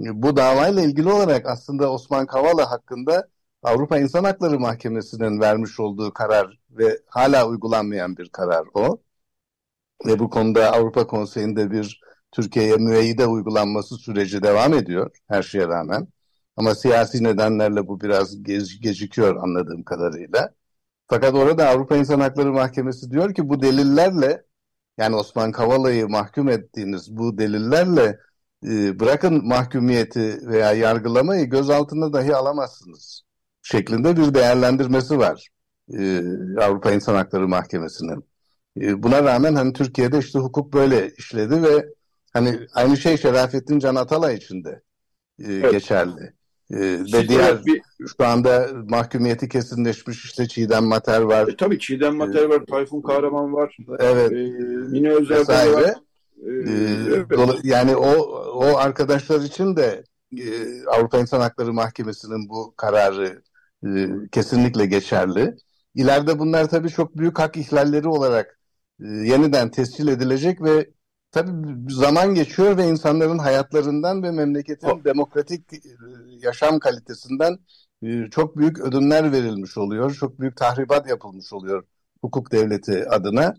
E, bu davayla ilgili olarak aslında Osman Kavala hakkında Avrupa İnsan Hakları Mahkemesi'nin vermiş olduğu karar ve hala uygulanmayan bir karar o. Ve bu konuda Avrupa Konseyi'nde bir Türkiye'ye müeyyide uygulanması süreci devam ediyor her şeye rağmen. Ama siyasi nedenlerle bu biraz gec- gecikiyor anladığım kadarıyla. Fakat orada Avrupa İnsan Hakları Mahkemesi diyor ki bu delillerle yani Osman Kavala'yı mahkum ettiğiniz bu delillerle e, bırakın mahkumiyeti veya yargılamayı gözaltına dahi alamazsınız şeklinde bir değerlendirmesi var e, Avrupa İnsan Hakları Mahkemesi'nin. E, buna rağmen hani Türkiye'de işte hukuk böyle işledi ve hani aynı şey Şerafettin Can Atalay için de e, Evet. geçerli. E, ve diğer bir, şu anda mahkumiyeti kesinleşmiş işte Çiğdem Mater var. e, tabii Çiğdem Mater var, Tayfun Kahraman var, Evet. e, Mine Özer var. E, Ee, evet. dola- yani o o arkadaşlar için de e, Avrupa İnsan Hakları Mahkemesi'nin bu kararı e, kesinlikle geçerli. İleride bunlar tabii çok büyük hak ihlalleri olarak e, yeniden tescil edilecek ve tabii zaman geçiyor ve insanların hayatlarından ve memleketin O- demokratik e, yaşam kalitesinden e, çok büyük ödünler verilmiş oluyor. Çok büyük tahribat yapılmış oluyor hukuk devleti adına.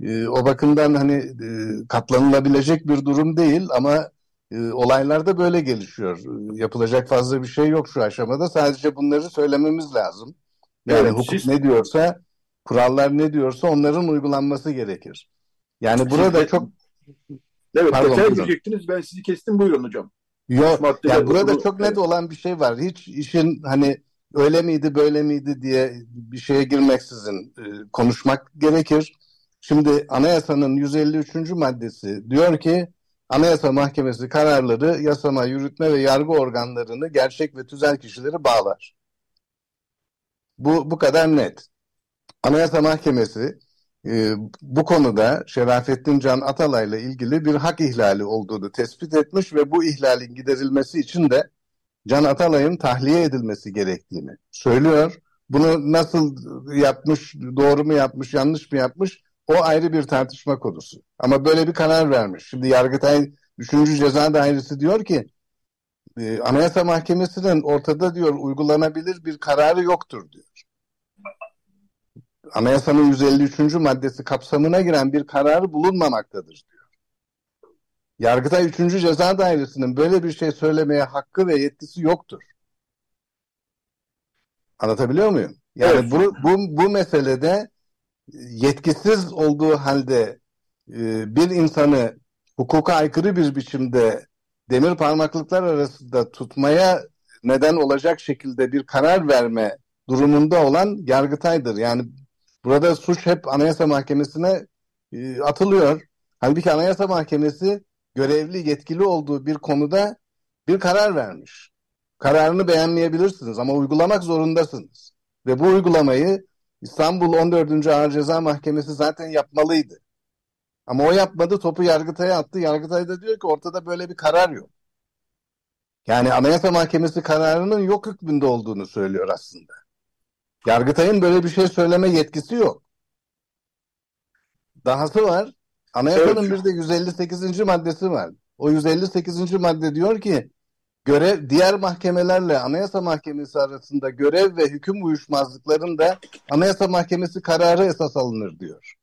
E, o bakımdan hani e, katlanılabilecek bir durum değil ama e, olaylar da böyle gelişiyor. E, yapılacak fazla bir şey yok şu aşamada. Sadece bunları söylememiz lazım. Yani Evet, hukuk siz- ne diyorsa, kurallar ne diyorsa onların uygulanması gerekir. Yani burada Siz- çok Evet, Pardon, girecektiniz. Ben sizi kestim. Buyurun hocam. Yok, yani burada bunu- çok net olan bir şey var. Hiç işin hani öyle miydi böyle miydi diye bir şeye girmeksizin e, konuşmak gerekir. Şimdi anayasanın 153. maddesi diyor ki Anayasa Mahkemesi kararları yasama, yürütme ve yargı organlarını gerçek ve tüzel kişileri bağlar. Bu bu kadar net. Anayasa Mahkemesi e, bu konuda Şerafettin Can Atalay'la ilgili bir hak ihlali olduğunu tespit etmiş ve bu ihlalin giderilmesi için de Can Atalay'ın tahliye edilmesi gerektiğini söylüyor. Bunu nasıl yapmış, doğru mu yapmış, yanlış mı yapmış o ayrı bir tartışma konusu. Ama böyle bir karar vermiş. Şimdi Yargıtay 3. Ceza Dairesi diyor ki e, Anayasa Mahkemesi'nin ortada diyor uygulanabilir bir kararı yoktur diyor. Anayasanın 153. maddesi kapsamına giren bir kararı bulunmamaktadır diyor. Yargıtay 3. Ceza Dairesi'nin böyle bir şey söylemeye hakkı ve yetkisi yoktur. Anlatabiliyor muyum? Yani Evet. bu, bu, bu meselede yetkisiz olduğu halde e, bir insanı hukuka aykırı bir biçimde demir parmaklıklar arasında tutmaya neden olacak şekilde bir karar verme durumunda olan Yargıtay'dır. Yani burada suç hep Anayasa Mahkemesi'ne e, atılıyor. Halbuki Anayasa Mahkemesi görevli, yetkili olduğu bir konuda bir karar vermiş. Kararını beğenmeyebilirsiniz ama uygulamak zorundasınız. Ve bu uygulamayı İstanbul 14. Ağır Ceza Mahkemesi zaten yapmalıydı. Ama o yapmadı, topu Yargıtay'a attı. Yargıtay da diyor ki ortada böyle bir karar yok. Yani Anayasa Mahkemesi kararının yok hükmünde olduğunu söylüyor aslında. Yargıtay'ın böyle bir şey söyleme yetkisi yok. Dahası var. Anayasanın Evet. bir de 158. maddesi var. O 158. madde diyor ki görev diğer mahkemelerle Anayasa Mahkemesi arasında görev ve hüküm uyuşmazlıklarında Anayasa Mahkemesi kararı esas alınır diyor.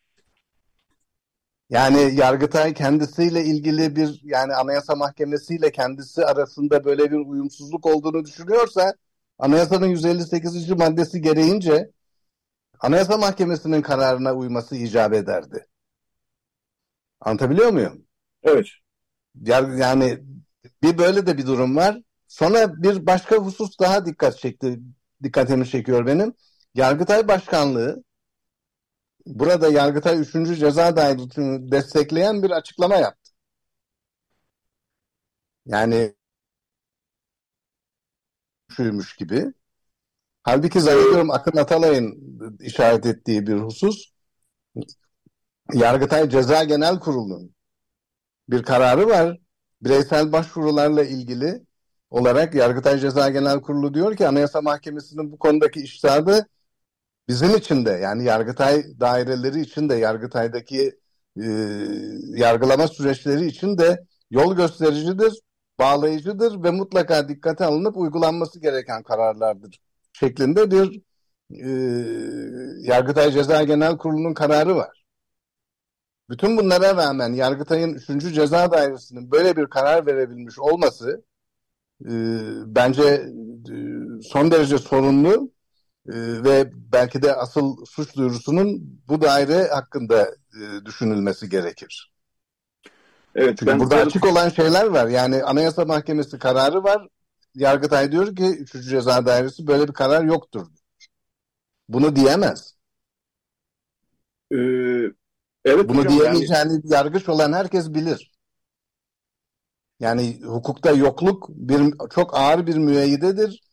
Yani Yargıtay kendisiyle ilgili bir yani Anayasa Mahkemesi ile kendisi arasında böyle bir uyumsuzluk olduğunu düşünüyorsa Anayasanın 158. maddesi gereğince Anayasa Mahkemesi'nin kararına uyması icap ederdi. Anlatabiliyor muyum? Evet. Yani bir böyle de bir durum var. Sonra bir başka husus daha dikkat çekti, dikkatimi çekiyor benim. Yargıtay Başkanlığı burada Yargıtay 3. Ceza Dairesi'ni destekleyen bir açıklama yaptı. Yani şuymuş gibi. Halbuki zannediyorum Akın Atalay'ın işaret ettiği bir husus Yargıtay Ceza Genel Kurulu'nun bir kararı var. Bireysel başvurularla ilgili olarak Yargıtay Ceza Genel Kurulu diyor ki Anayasa Mahkemesi'nin bu konudaki iştihadı bizim için de yani Yargıtay daireleri için de Yargıtay'daki e, yargılama süreçleri için de yol göstericidir, bağlayıcıdır ve mutlaka dikkate alınıp uygulanması gereken kararlardır şeklinde bir e, Yargıtay Ceza Genel Kurulu'nun kararı var. Bütün bunlara rağmen Yargıtay'ın 3. Ceza Dairesi'nin böyle bir karar verebilmiş olması e, bence e, son derece sorunlu e, ve belki de asıl suç duyurusunun bu daire hakkında e, düşünülmesi gerekir. Evet. Çünkü ben burada burada- açık olan şeyler var. Yani Anayasa Mahkemesi kararı var. Yargıtay diyor ki 3. Ceza Dairesi böyle bir karar yoktur. Bunu diyemez. Ee, evet Bunu hocam, yani- diyemeyeceğini yargıç olan herkes bilir. Yani hukukta yokluk bir çok ağır bir müeyyidedir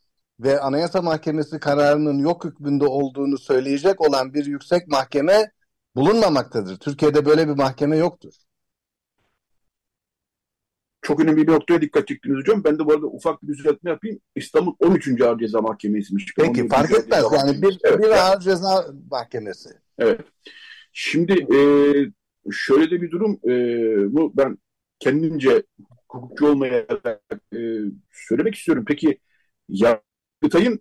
ve Anayasa Mahkemesi kararının yok hükmünde olduğunu söyleyecek olan bir yüksek mahkeme bulunmamaktadır. Türkiye'de böyle bir mahkeme yoktur. çok önemli bir noktaya dikkat çektiniz hocam. Ben de bu arada ufak bir düzeltme yapayım. İstanbul 13. Ağır Ceza Mahkemesi'ymiş. Peki 14. fark etmez. Yani bir. Evet, bir ağır ceza mahkemesi. Evet. Şimdi e, şöyle de bir durum. E, bu ben kendimce hukukçu olmayarak e, söylemek istiyorum. Peki Yargıtay'ın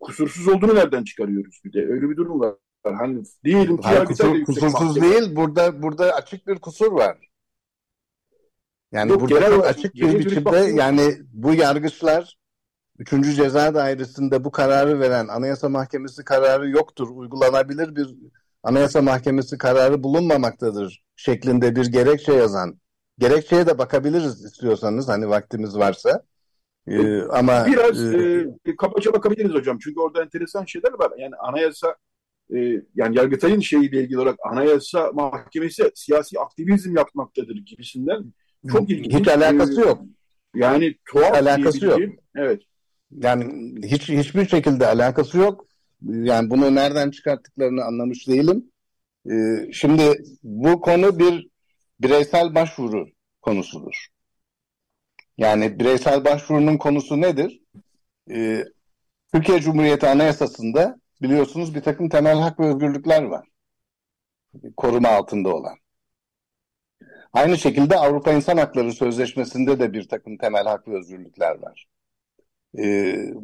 kusursuz olduğunu nereden çıkarıyoruz bir de? Öyle bir durum var. Hani diyelim ki Hayır, kusur- yüksek kusursuz mahkeme. değil. Burada burada açık bir kusur var. Yani Yok, burada çok açık bir biçimde yani bu yargıçlar 3. Ceza Dairesi'nde bu kararı veren Anayasa Mahkemesi kararı yoktur. Uygulanabilir bir Anayasa Mahkemesi kararı bulunmamaktadır şeklinde bir gerekçe yazan. Gerekçeye de bakabiliriz istiyorsanız hani vaktimiz varsa. Ee, ama Biraz e, e, kabaca bakabiliriz hocam. Çünkü orada enteresan şeyler var. Yani anayasa e, yani Yargıtay'ın şeyiyle ilgili olarak anayasa mahkemesi siyasi aktivizm yapmaktadır gibisinden çok ilginç. hiç alakası e, yok. Yani tuhaf alakası yok. Evet. Yani hiç hiçbir şekilde alakası yok. Yani bunu nereden çıkarttıklarını anlamış değilim. Ee, şimdi bu konu bir bireysel başvuru konusudur. Yani bireysel başvurunun konusu nedir? Ee, Türkiye Cumhuriyeti Anayasası'nda biliyorsunuz bir takım temel hak ve özgürlükler var. Koruma altında olan. Aynı şekilde Avrupa İnsan Hakları Sözleşmesi'nde de bir takım temel hak ve özgürlükler var. Ee,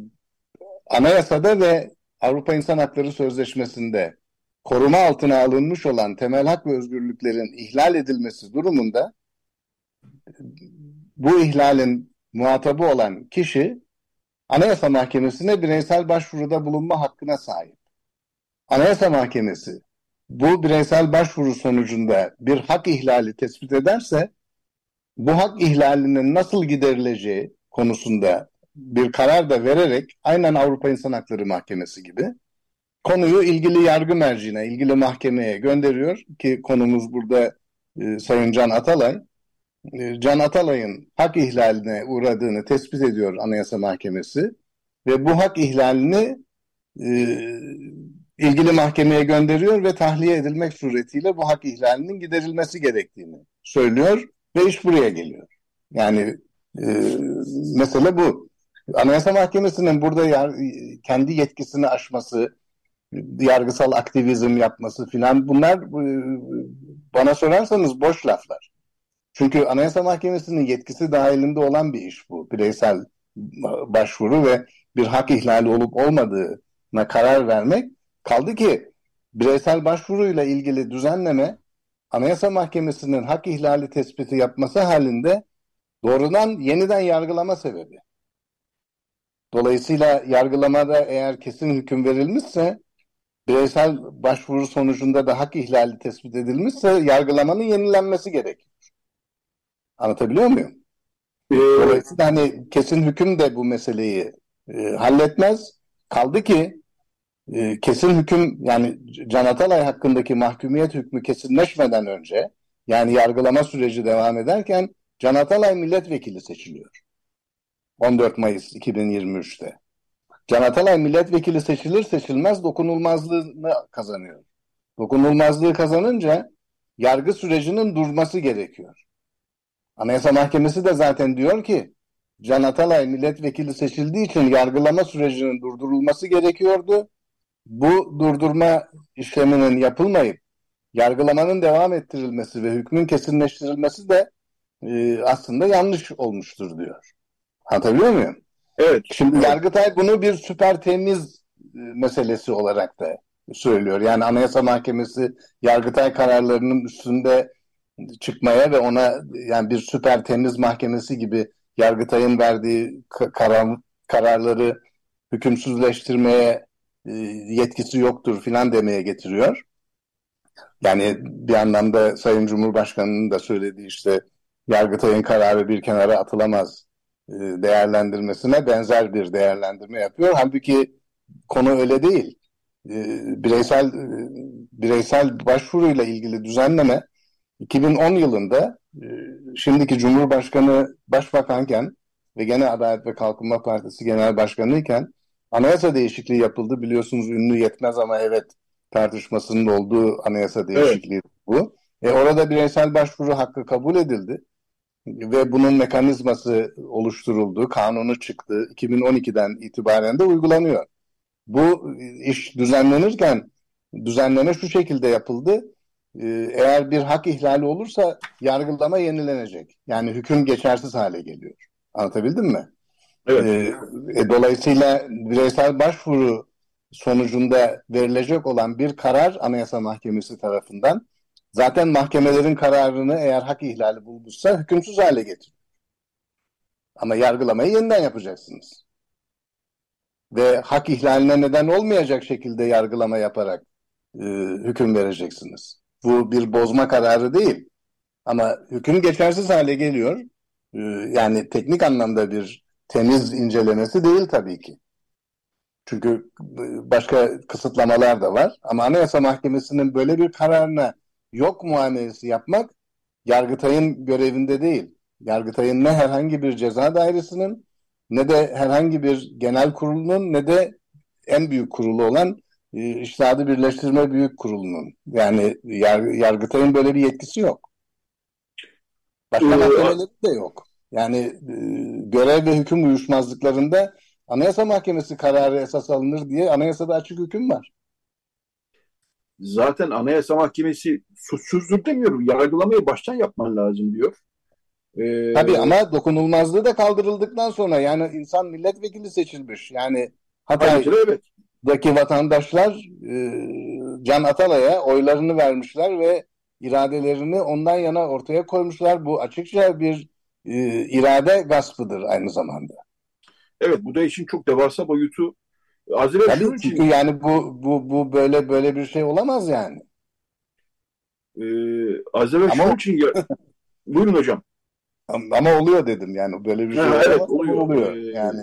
anayasada ve Avrupa İnsan Hakları Sözleşmesi'nde koruma altına alınmış olan temel hak ve özgürlüklerin ihlal edilmesi durumunda bu ihlalin muhatabı olan kişi Anayasa Mahkemesi'ne bireysel başvuruda bulunma hakkına sahip. Anayasa Mahkemesi bu bireysel başvuru sonucunda bir hak ihlali tespit ederse bu hak ihlalinin nasıl giderileceği konusunda bir karar da vererek aynen Avrupa İnsan Hakları Mahkemesi gibi konuyu ilgili yargı merciine, ilgili mahkemeye gönderiyor ki konumuz burada e, Sayın Can Atalay. E, Can Atalay'ın hak ihlaline uğradığını tespit ediyor Anayasa Mahkemesi ve bu hak ihlalini e, ilgili mahkemeye gönderiyor ve tahliye edilmek suretiyle bu hak ihlalinin giderilmesi gerektiğini söylüyor ve iş buraya geliyor. Yani Ee, mesele bu. Anayasa Mahkemesi'nin burada yar, kendi yetkisini aşması, yargısal aktivizm yapması filan bunlar e, bana sorarsanız boş laflar. Çünkü Anayasa Mahkemesi'nin yetkisi dahilinde olan bir iş bu. Bireysel başvuru ve bir hak ihlali olup olmadığına karar vermek. Kaldı ki bireysel başvuruyla ilgili düzenleme Anayasa Mahkemesi'nin hak ihlali tespiti yapması halinde doğrudan yeniden yargılama sebebi. Dolayısıyla yargılamada eğer kesin hüküm verilmişse bireysel başvuru sonucunda da hak ihlali tespit edilmişse yargılamanın yenilenmesi gerekiyor. Anlatabiliyor muyum? Ee, Dolayısıyla hani kesin hüküm de bu meseleyi e, halletmez. Kaldı ki e, kesin hüküm yani Can Atalay hakkındaki mahkumiyet hükmü kesinleşmeden önce yani yargılama süreci devam ederken Can Atalay milletvekili seçiliyor. 14 Mayıs 2023'te. Can Atalay milletvekili seçilir seçilmez dokunulmazlığını kazanıyor. Dokunulmazlığı kazanınca yargı sürecinin durması gerekiyor. Anayasa Mahkemesi de zaten diyor ki Can Atalay milletvekili seçildiği için yargılama sürecinin durdurulması gerekiyordu. Bu durdurma işleminin yapılmayıp yargılamanın devam ettirilmesi ve hükmün kesinleştirilmesi de e, aslında yanlış olmuştur diyor. Anlatabiliyor muyum? Evet. Şimdi Yargıtay bunu bir süper temiz e, meselesi olarak da söylüyor. Yani Anayasa Mahkemesi Yargıtay kararlarının üstünde çıkmaya ve ona yani bir süper temiz mahkemesi gibi Yargıtay'ın verdiği karar, kararları hükümsüzleştirmeye e, yetkisi yoktur filan demeye getiriyor. Yani bir anlamda Sayın Cumhurbaşkanı'nın da söylediği işte Yargıtay'ın kararı bir kenara atılamaz değerlendirmesine benzer bir değerlendirme yapıyor. Halbuki konu öyle değil. E, bireysel bireysel başvuruyla ilgili düzenleme 2010 yılında şimdiki Cumhurbaşkanı başbakanken ve gene Adalet ve Kalkınma Partisi Genel Başkanıyken anayasa değişikliği yapıldı. Biliyorsunuz ünlü yetmez ama evet tartışmasının olduğu anayasa değişikliği evet. bu. E, orada bireysel başvuru hakkı kabul edildi ve bunun mekanizması oluşturuldu, kanunu çıktı. 2012'den itibaren de uygulanıyor. Bu iş düzenlenirken düzenleme şu şekilde yapıldı. E, eğer bir hak ihlali olursa yargılama yenilenecek. Yani hüküm geçersiz hale geliyor. Anlatabildim mi? Evet. E, e, dolayısıyla bireysel başvuru sonucunda verilecek olan bir karar Anayasa Mahkemesi tarafından zaten mahkemelerin kararını eğer hak ihlali bulmuşsa hükümsüz hale getiriyor. Ama yargılamayı yeniden yapacaksınız. Ve hak ihlaline neden olmayacak şekilde yargılama yaparak e, hüküm vereceksiniz. Bu bir bozma kararı değil. Ama hüküm geçersiz hale geliyor. E, yani teknik anlamda bir temiz incelemesi değil tabii ki. Çünkü başka kısıtlamalar da var. Ama Anayasa Mahkemesi'nin böyle bir kararına yok muamelesi yapmak Yargıtay'ın görevinde değil. Yargıtay'ın ne herhangi bir ceza dairesinin ne de herhangi bir genel kurulunun ne de en büyük kurulu olan e, İştihadı Birleştirme Büyük Kurulu'nun. Yani yar, Yargıtay'ın böyle bir yetkisi yok. Başka ee, mahkemeleri de yok. Yani e, görev ve hüküm uyuşmazlıklarında Anayasa Mahkemesi kararı esas alınır diye anayasada açık hüküm var. Zaten Anayasa Mahkemesi suçsuzdur demiyorum. Yargılamayı baştan yapman lazım diyor. Ee, Tabii ama dokunulmazlığı da kaldırıldıktan sonra yani insan milletvekili seçilmiş. Yani Hatay'daki evet. vatandaşlar e, Can Atalay'a oylarını vermişler ve iradelerini ondan yana ortaya koymuşlar. Bu açıkça bir e, irade gaspıdır aynı zamanda. Evet bu da işin çok devasa boyutu. Azire Tabii şunun çünkü için, yani bu bu bu böyle böyle bir şey olamaz yani. E, Azire şunun için ya, buyurun hocam. Ama oluyor dedim yani böyle bir şey ha, evet, oluyor. oluyor. Ee, yani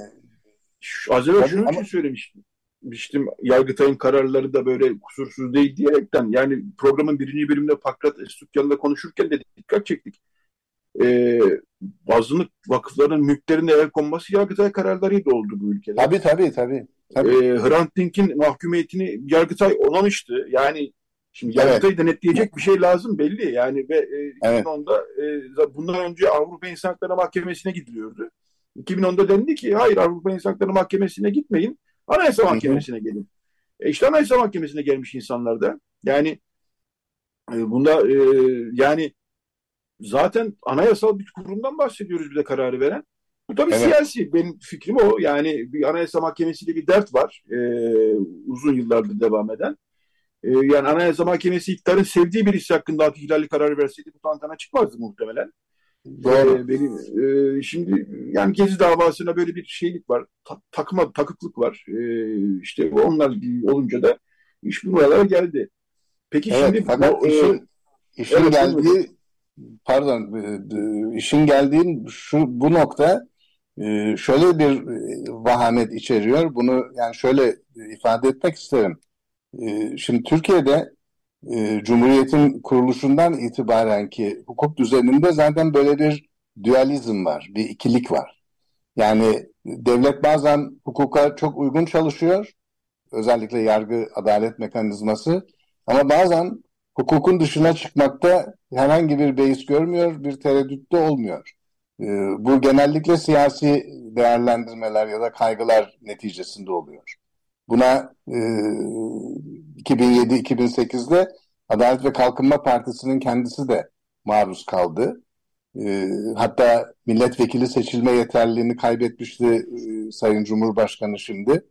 Azire şunun ama... için söylemiştim. İşte Yargıtay'ın kararları da böyle kusursuz değil diyerekten yani programın birinci bölümünde Pakrat Estukyan'la konuşurken de dikkat çektik e, azınlık vakıfların mülklerine el konması Yargıtay kararlarıyla oldu bu ülkede. Tabii tabii tabii. Tabii. E, Hrant Dink'in mahkumiyetini Yargıtay onamıştı. Yani Şimdi Yargıtay'ı evet. denetleyecek bir şey lazım belli yani ve e, 2010'da e, bundan önce Avrupa İnsan Hakları Mahkemesi'ne gidiliyordu. 2010'da dendi ki hayır Avrupa İnsan Hakları Mahkemesi'ne gitmeyin. Anayasa Mahkemesi'ne gelin. E işte Anayasa Mahkemesi'ne gelmiş insanlar da. Yani e, bunda e, yani zaten anayasal bir kurumdan bahsediyoruz bir de kararı veren. Bu tabii evet. siyasi. Benim fikrim o. Yani bir Anayasa Mahkemesi'yle bir dert var. E, uzun yıllardır devam eden. E, yani Anayasa Mahkemesi iktidarın sevdiği bir iş hakkında hak ihlali kararı verseydi bu tantana çıkmazdı muhtemelen. Doğru. E, benim e, şimdi yani Gezi davasına böyle bir şeylik var. Ta, takma takıklık var. E, işte onlar olunca da iş buralara geldi. Peki evet, şimdi fakat bu, işin, e, işin evet, geldiği pardon e, işin geldiği şu bu nokta e, şöyle bir e, vahamet içeriyor. Bunu yani şöyle ifade etmek isterim. Şimdi Türkiye'de Cumhuriyet'in kuruluşundan itibaren ki hukuk düzeninde zaten böyle bir dualizm var, bir ikilik var. Yani devlet bazen hukuka çok uygun çalışıyor, özellikle yargı adalet mekanizması ama bazen hukukun dışına çıkmakta herhangi bir beis görmüyor, bir tereddütte olmuyor. E, bu genellikle siyasi değerlendirmeler ya da kaygılar neticesinde oluyor. Buna e, 2007-2008'de Adalet ve Kalkınma Partisi'nin kendisi de maruz kaldı. E, hatta milletvekili seçilme yeterliliğini kaybetmişti e, Sayın Cumhurbaşkanı şimdi,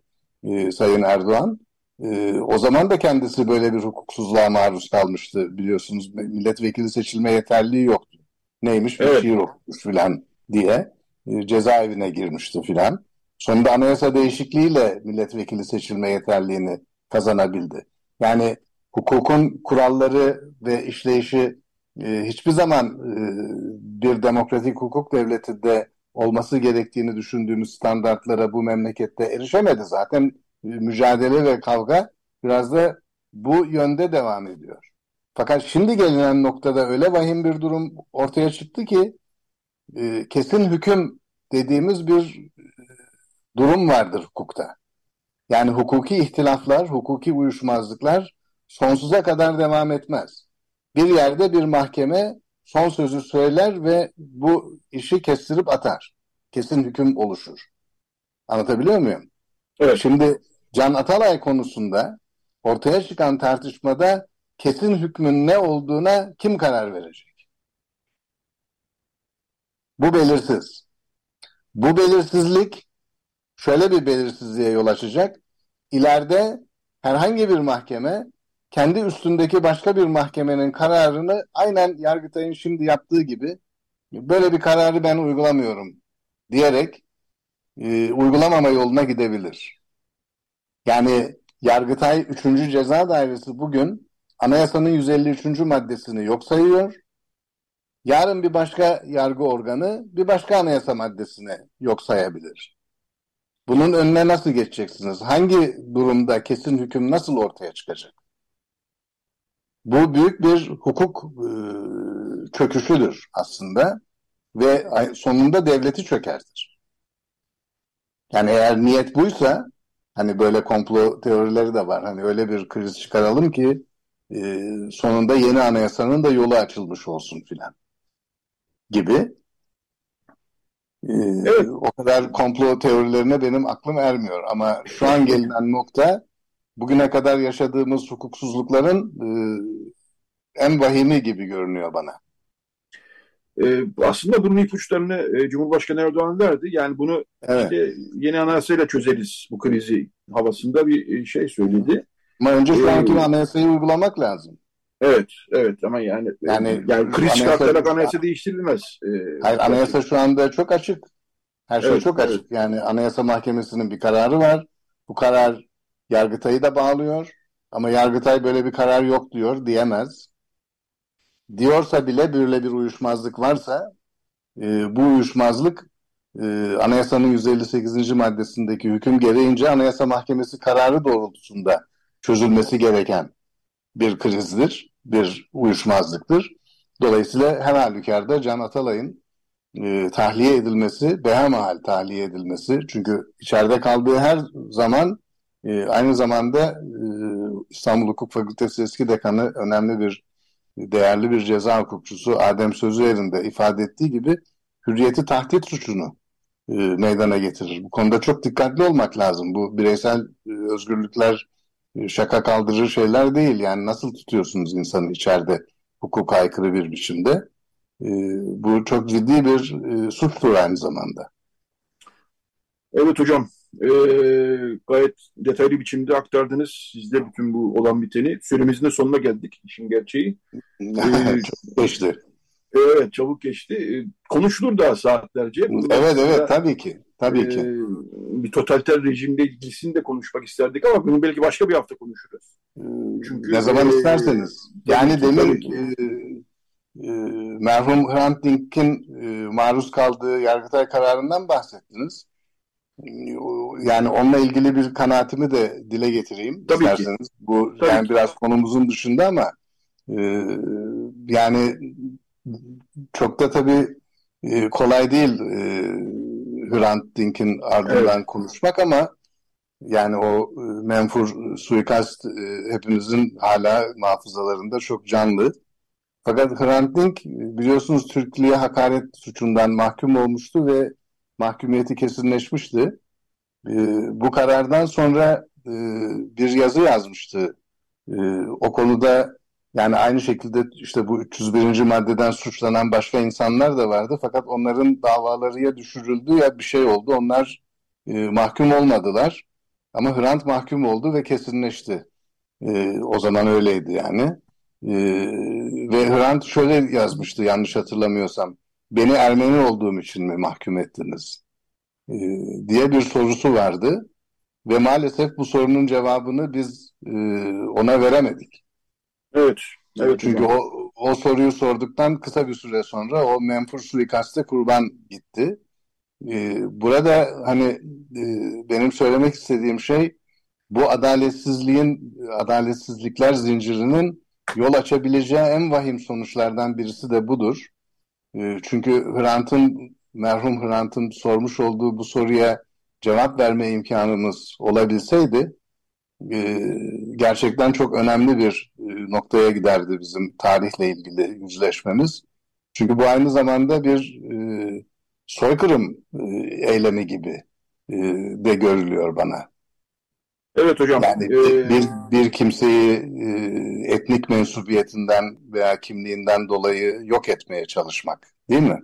e, Sayın Erdoğan. Ee, o zaman da kendisi böyle bir hukuksuzluğa maruz kalmıştı biliyorsunuz. Milletvekili seçilme yeterliği yoktu. Neymiş bir evet. şiir okumuş filan diye e, cezaevine girmişti filan. Sonunda anayasa değişikliğiyle milletvekili seçilme yeterliğini kazanabildi. Yani hukukun kuralları ve işleyişi e, hiçbir zaman e, bir demokratik hukuk devletinde olması gerektiğini düşündüğümüz standartlara bu memlekette erişemedi. Zaten mücadele ve kavga biraz da bu yönde devam ediyor. Fakat şimdi gelinen noktada öyle vahim bir durum ortaya çıktı ki e, kesin hüküm dediğimiz bir e, durum vardır hukukta. Yani hukuki ihtilaflar, hukuki uyuşmazlıklar sonsuza kadar devam etmez. Bir yerde bir mahkeme son sözü söyler ve bu işi kestirip atar. Kesin hüküm oluşur. Anlatabiliyor muyum? Evet. Şimdi Can Atalay konusunda ortaya çıkan tartışmada kesin hükmün ne olduğuna kim karar verecek? Bu belirsiz. Bu belirsizlik şöyle bir belirsizliğe yol açacak. İleride herhangi bir mahkeme kendi üstündeki başka bir mahkemenin kararını aynen Yargıtay'ın şimdi yaptığı gibi böyle bir kararı ben uygulamıyorum diyerek e, uygulamama yoluna gidebilir. Yani Yargıtay 3. Ceza Dairesi bugün anayasanın 153. maddesini yok sayıyor. Yarın bir başka yargı organı bir başka anayasa maddesini yok sayabilir. Bunun önüne nasıl geçeceksiniz? Hangi durumda kesin hüküm nasıl ortaya çıkacak? Bu büyük bir hukuk e, çöküşüdür aslında ve sonunda devleti çökertir. Yani eğer niyet buysa Hani böyle komplo teorileri de var. Hani öyle bir kriz çıkaralım ki e, sonunda yeni anayasanın da yolu açılmış olsun filan gibi. E, evet. O kadar komplo teorilerine benim aklım ermiyor. Ama şu an gelinen nokta bugüne kadar yaşadığımız hukuksuzlukların e, en vahimi gibi görünüyor bana. E, aslında bunun ipuçlarını e, Cumhurbaşkanı Erdoğan verdi. Yani bunu evet. işte yeni anayasayla çözeriz bu krizi havasında bir e, şey söyledi. Ama önce şu anki ee, anayasayı uygulamak lazım. Evet, evet ama yani yani, yani kriz çıkartarak anayasa değiştirilmez. Ee, Hayır, anayasa şu anda çok açık. Her şey evet, çok açık. Evet. Yani Anayasa Mahkemesi'nin bir kararı var. Bu karar Yargıtay'ı da bağlıyor. Ama Yargıtay böyle bir karar yok diyor, diyemez diyorsa bile böyle bir uyuşmazlık varsa e, bu uyuşmazlık e, anayasanın 158. maddesindeki hüküm gereğince Anayasa Mahkemesi kararı doğrultusunda çözülmesi gereken bir krizdir, bir uyuşmazlıktır. Dolayısıyla her halükarda Can Atalay'ın e, tahliye edilmesi, behemahal tahliye edilmesi çünkü içeride kaldığı her zaman e, aynı zamanda e, İstanbul Hukuk Fakültesi eski dekanı önemli bir değerli bir ceza hukukçusu Adem Sözüer'in de ifade ettiği gibi hürriyeti tahdit suçunu e, meydana getirir. Bu konuda çok dikkatli olmak lazım. Bu bireysel e, özgürlükler şaka kaldırır şeyler değil. Yani nasıl tutuyorsunuz insanı içeride hukuka aykırı bir biçimde? E, bu çok ciddi bir e, suçtur aynı zamanda. Evet hocam, e, gayet detaylı biçimde aktardınız. Siz de bütün bu olan biteni. Süremizin de sonuna geldik, işin gerçeği. ee, çok geçti. Evet, çabuk geçti. E, konuşulur daha saatlerce. Bunun evet, evet, tabii ki. Tabii e, ki. Bir totaliter rejimle ilgisini de konuşmak isterdik ama bunu belki başka bir hafta konuşuruz. Çünkü ne zaman e, isterseniz. Yani demin e, e, merhum Hrant Dink'in e, maruz kaldığı Yargıtay kararından bahsettiniz. Yani onunla ilgili bir kanaatimi de dile getireyim Tabii isterseniz. Ki. Bu Tabii yani ki. biraz konumuzun dışında ama e, yani çok da tabii e, kolay değil e, Hrant Dink'in ardından evet. konuşmak ama yani o e, menfur suikast e, hepimizin hala hafızalarında çok canlı. Fakat Hrant Dink biliyorsunuz Türklüğe hakaret suçundan mahkum olmuştu ve mahkumiyeti kesinleşmişti. E, bu karardan sonra e, bir yazı yazmıştı. E, o konuda yani aynı şekilde işte bu 301. maddeden suçlanan başka insanlar da vardı. Fakat onların davaları ya düşürüldü ya bir şey oldu. Onlar e, mahkum olmadılar. Ama Hrant mahkum oldu ve kesinleşti. E, o zaman öyleydi yani. E, ve Hrant şöyle yazmıştı yanlış hatırlamıyorsam. Beni Ermeni olduğum için mi mahkum ettiniz? E, diye bir sorusu vardı. Ve maalesef bu sorunun cevabını biz e, ona veremedik. Evet. evet Çünkü o, o soruyu sorduktan kısa bir süre sonra o menfur suikaste kurban gitti. Ee, burada hani e, benim söylemek istediğim şey bu adaletsizliğin, adaletsizlikler zincirinin yol açabileceği en vahim sonuçlardan birisi de budur. E, çünkü Hrant'ın, merhum Hrant'ın sormuş olduğu bu soruya cevap verme imkanımız olabilseydi e, gerçekten çok önemli bir e, noktaya giderdi bizim tarihle ilgili yüzleşmemiz. Çünkü bu aynı zamanda bir e, soykırım e, eylemi gibi e, de görülüyor bana. Evet hocam. Yani ee... bir, bir kimseyi e, etnik mensubiyetinden veya kimliğinden dolayı yok etmeye çalışmak değil mi?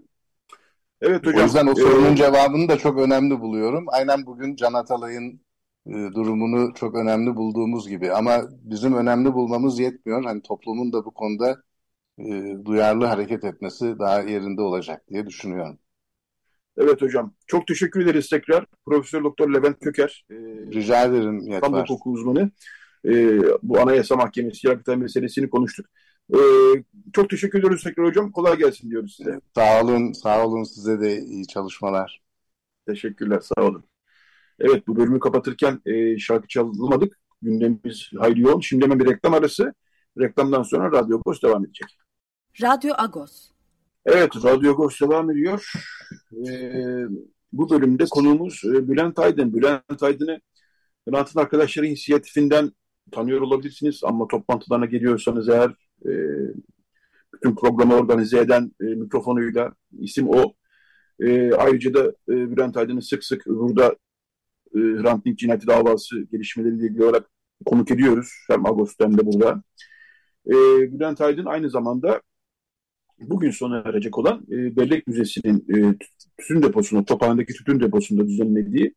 Evet hocam. O yüzden o sorunun ee... cevabını da çok önemli buluyorum. Aynen bugün Can Atalay'ın e, durumunu çok önemli bulduğumuz gibi. Ama bizim önemli bulmamız yetmiyor. Hani toplumun da bu konuda e, duyarlı hareket etmesi daha yerinde olacak diye düşünüyorum. Evet hocam. Çok teşekkür ederiz tekrar. Profesör Doktor Levent Köker. E, Rica ederim. İstanbul Hukuku uzmanı. E, bu Anayasa Mahkemesi Yargıtay meselesini konuştuk. E, çok teşekkür ediyoruz tekrar hocam. Kolay gelsin diyoruz size. Sağ olun. Sağ olun. Size de iyi çalışmalar. Teşekkürler. Sağ olun. Evet bu bölümü kapatırken e, şarkı çalmadık. Gündemimiz hayli yoğun. Şimdi hemen bir reklam arası. Reklamdan sonra Radyo Agos devam edecek. Radyo Agos. Evet Radyo Agos devam ediyor. E, bu bölümde konuğumuz e, Bülent Aydın. Bülent Aydın'ı Hrant'ın arkadaşları inisiyatifinden tanıyor olabilirsiniz. Ama toplantılarına geliyorsanız eğer e, bütün programı organize eden e, mikrofonuyla isim o. E, ayrıca da e, Bülent Aydın'ı sık sık burada e, Hrant Dink cinayeti davası gelişmeleriyle ilgili olarak konuk ediyoruz. Hem Ağustos hem de burada. E, Bülent Aydın aynı zamanda bugün sona erecek olan e, Bellek Müzesi'nin e, tütün deposunda, Tophane'deki tütün deposunda düzenlediği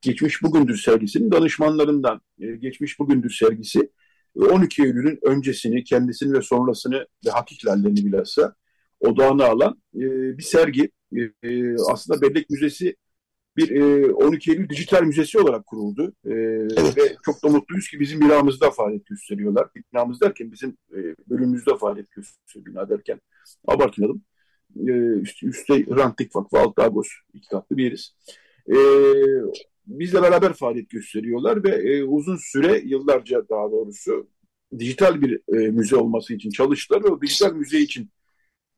Geçmiş Bugündür sergisinin danışmanlarından. E, Geçmiş Bugündür sergisi 12 Eylül'ün öncesini, kendisini ve sonrasını ve hakiklerlerini bilhassa odağına alan e, bir sergi. E, aslında Bellek Müzesi bir e, 12 Eylül Dijital Müzesi olarak kuruldu. E, evet. Ve çok da mutluyuz ki bizim binamızda faaliyet gösteriyorlar. Binamız derken bizim e, bölümümüzde faaliyet gösteriyor bina derken abartmayalım. E, üst, üstte Rantik Vakfı, Alt Agos iki katlı bir yeriz. E, bizle beraber faaliyet gösteriyorlar ve e, uzun süre, yıllarca daha doğrusu dijital bir e, müze olması için çalıştılar ve o dijital müze için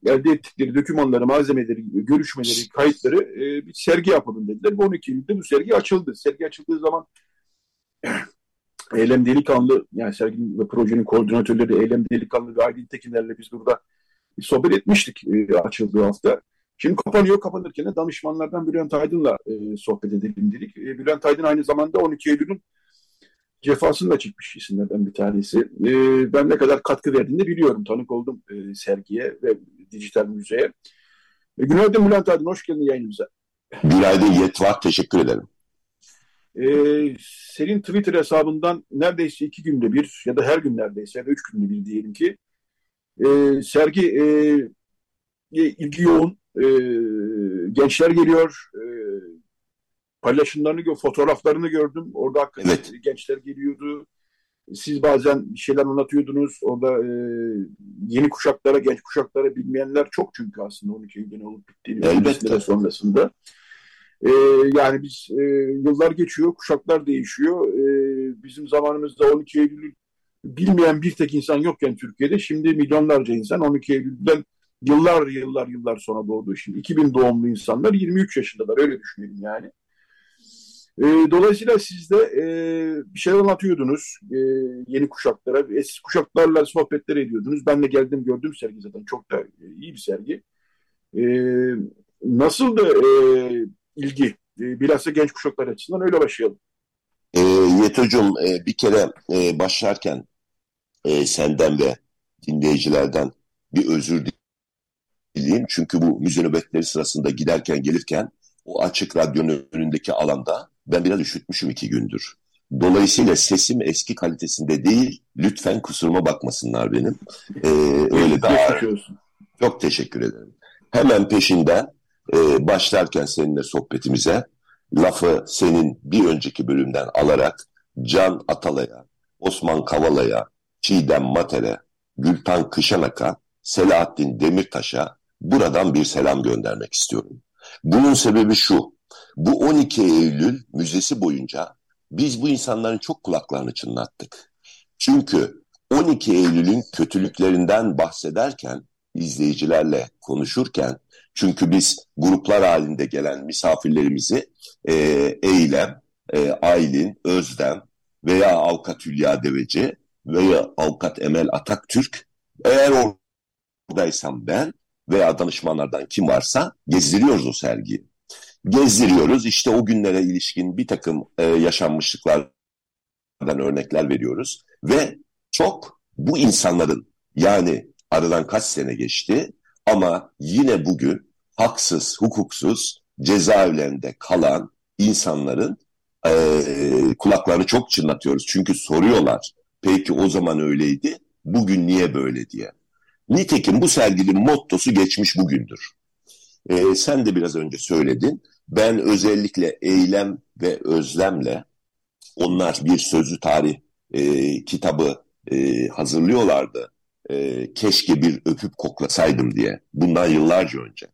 elde ettikleri dokümanları, malzemeleri, görüşmeleri, kayıtları e, bir sergi yapalım dediler. Bu 12 Eylül'de bu sergi açıldı. Sergi açıldığı zaman Eylem Delikanlı yani serginin ve projenin koordinatörleri Eylem Delikanlı ve Aydın Tekiner'le biz burada sohbet etmiştik e, açıldığı hafta. Şimdi kapanıyor. Kapanırken de danışmanlardan Bülent Aydın'la e, sohbet edelim dedik. E, Bülent Aydın aynı zamanda 12 Eylül'ün cefasını da çekmiş isimlerden bir tanesi. E, ben ne kadar katkı verdiğini biliyorum. Tanık oldum e, sergiye ve dijital müzeye. E, günaydın Bülent Aydın. Hoş geldin yayınımıza. Günaydın Yetvar. Teşekkür ederim. E, senin Twitter hesabından neredeyse iki günde bir ya da her gün neredeyse ya da üç günde bir diyelim ki e, sergi e, ilgi yoğun e, gençler geliyor e, paylaşımlarını fotoğraflarını gördüm orada hakikaten Evet. gençler geliyordu siz bazen bir şeyler anlatıyordunuz orada e, yeni kuşaklara genç kuşaklara bilmeyenler çok çünkü aslında 12 Eylül'de ne olup bittiğini Elbette. sonrasında e, yani biz e, yıllar geçiyor kuşaklar değişiyor e, bizim zamanımızda 12 Eylül'ü bilmeyen bir tek insan yokken Türkiye'de şimdi milyonlarca insan 12 Eylül'den yıllar yıllar yıllar sonra doğdu. Şimdi 2000 doğumlu insanlar 23 yaşındalar öyle düşünelim yani. E, dolayısıyla siz de e, bir şeyler anlatıyordunuz e, yeni kuşaklara. Eski kuşaklarla sohbetler ediyordunuz. Ben de geldim gördüm sergi zaten çok da e, iyi bir sergi. E, nasıl da e, ilgi? E, bilhassa genç kuşaklar açısından öyle başlayalım. E, Yetocuğum e, bir kere e, başlarken e, senden ve dinleyicilerden bir özür dileyeyim. Çünkü bu müze nöbetleri sırasında giderken gelirken o açık radyonun önündeki alanda ben biraz üşütmüşüm iki gündür. Dolayısıyla sesim eski kalitesinde değil. Lütfen kusuruma bakmasınlar benim. E, öyle daha. Çok teşekkür ederim. Hemen peşinden e, başlarken seninle sohbetimize lafı senin bir önceki bölümden alarak Can Atalay'a, Osman Kavala'ya, Çiğdem Mater'e, Gültan Kışanak'a, Selahattin Demirtaş'a buradan bir selam göndermek istiyorum. Bunun sebebi şu, bu 12 Eylül müzesi boyunca biz bu insanların çok kulaklarını çınlattık. Çünkü 12 Eylül'ün kötülüklerinden bahsederken izleyicilerle konuşurken çünkü biz gruplar halinde gelen misafirlerimizi e, Eylem, e, Aylin, Özlem veya Avukat Hülya Deveci veya Avukat Emel Ataktürk eğer oradaysam ben veya danışmanlardan kim varsa gezdiriyoruz o sergiyi. Gezdiriyoruz işte o günlere ilişkin bir takım e, yaşanmışlıklardan örnekler veriyoruz ve çok bu insanların yani aradan kaç sene geçti ama yine bugün haksız, hukuksuz cezaevlerinde kalan insanların e, kulaklarını çok çınlatıyoruz. Çünkü soruyorlar peki o zaman öyleydi bugün niye böyle diye. Nitekim bu serginin mottosu geçmiş bugündür. E, sen de biraz önce söyledin. Ben özellikle eylem ve özlemle onlar bir sözlü tarih e, kitabı e, hazırlıyorlardı e, keşke bir öpüp koklasaydım diye bundan yıllarca önce.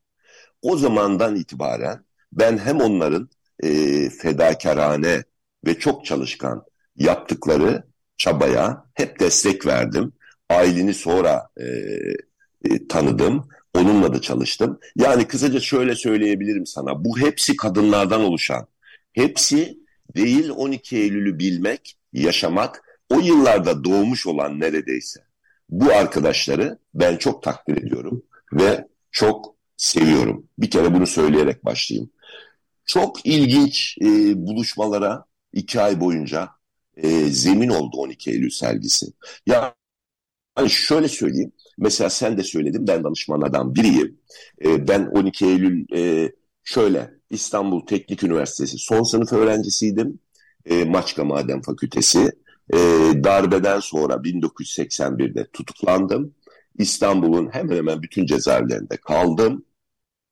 O zamandan itibaren ben hem onların e, fedakarane ve çok çalışkan yaptıkları çabaya hep destek verdim. Aileni sonra e, e, tanıdım. Onunla da çalıştım. Yani kısaca şöyle söyleyebilirim sana. Bu hepsi kadınlardan oluşan. Hepsi değil 12 Eylül'ü bilmek, yaşamak, o yıllarda doğmuş olan neredeyse bu arkadaşları ben çok takdir ediyorum ve çok seviyorum. Bir kere bunu söyleyerek başlayayım. Çok ilginç e, buluşmalara iki ay boyunca e, zemin oldu 12 Eylül sergisi. Ya yani şöyle söyleyeyim. Mesela sen de söyledin ben danışmanlardan biriyim. E, ben 12 Eylül e, şöyle İstanbul Teknik Üniversitesi son sınıf öğrencisiydim. E, Maçka Maden Fakültesi. E, darbeden sonra 1981'de tutuklandım. İstanbul'un hemen hemen bütün cezaevlerinde kaldım.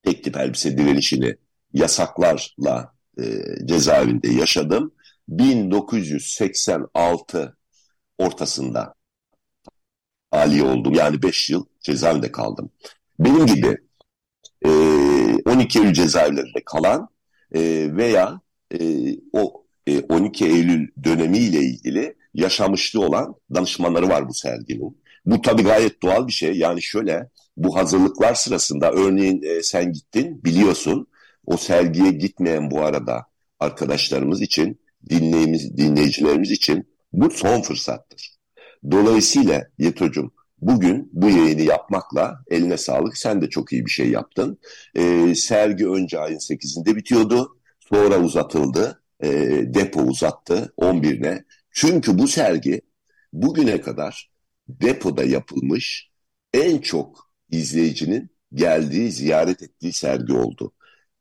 Tek tip elbise direnişini yasaklarla e, cezaevinde yaşadım. 1986 ortasında Ali oldum. Yani 5 yıl cezaevinde kaldım. Benim gibi e, 12 Eylül cezaevlerinde kalan e, veya e, o e, 12 Eylül dönemiyle ilgili yaşamışlığı olan danışmanları var bu serginin. Bu tabii gayet doğal bir şey. Yani şöyle bu hazırlıklar sırasında örneğin e, sen gittin biliyorsun o sergiye gitmeyen bu arada arkadaşlarımız için dinleyimiz, dinleyicilerimiz için Bu son fırsattır. Dolayısıyla Yeto'cum bugün bu yayını yapmakla eline sağlık. Sen de çok iyi bir şey yaptın. E, sergi önce ayın 8'inde bitiyordu. Sonra uzatıldı. E, depo uzattı 11'ine. Çünkü bu sergi bugüne kadar depoda yapılmış en çok izleyicinin geldiği, ziyaret ettiği sergi oldu.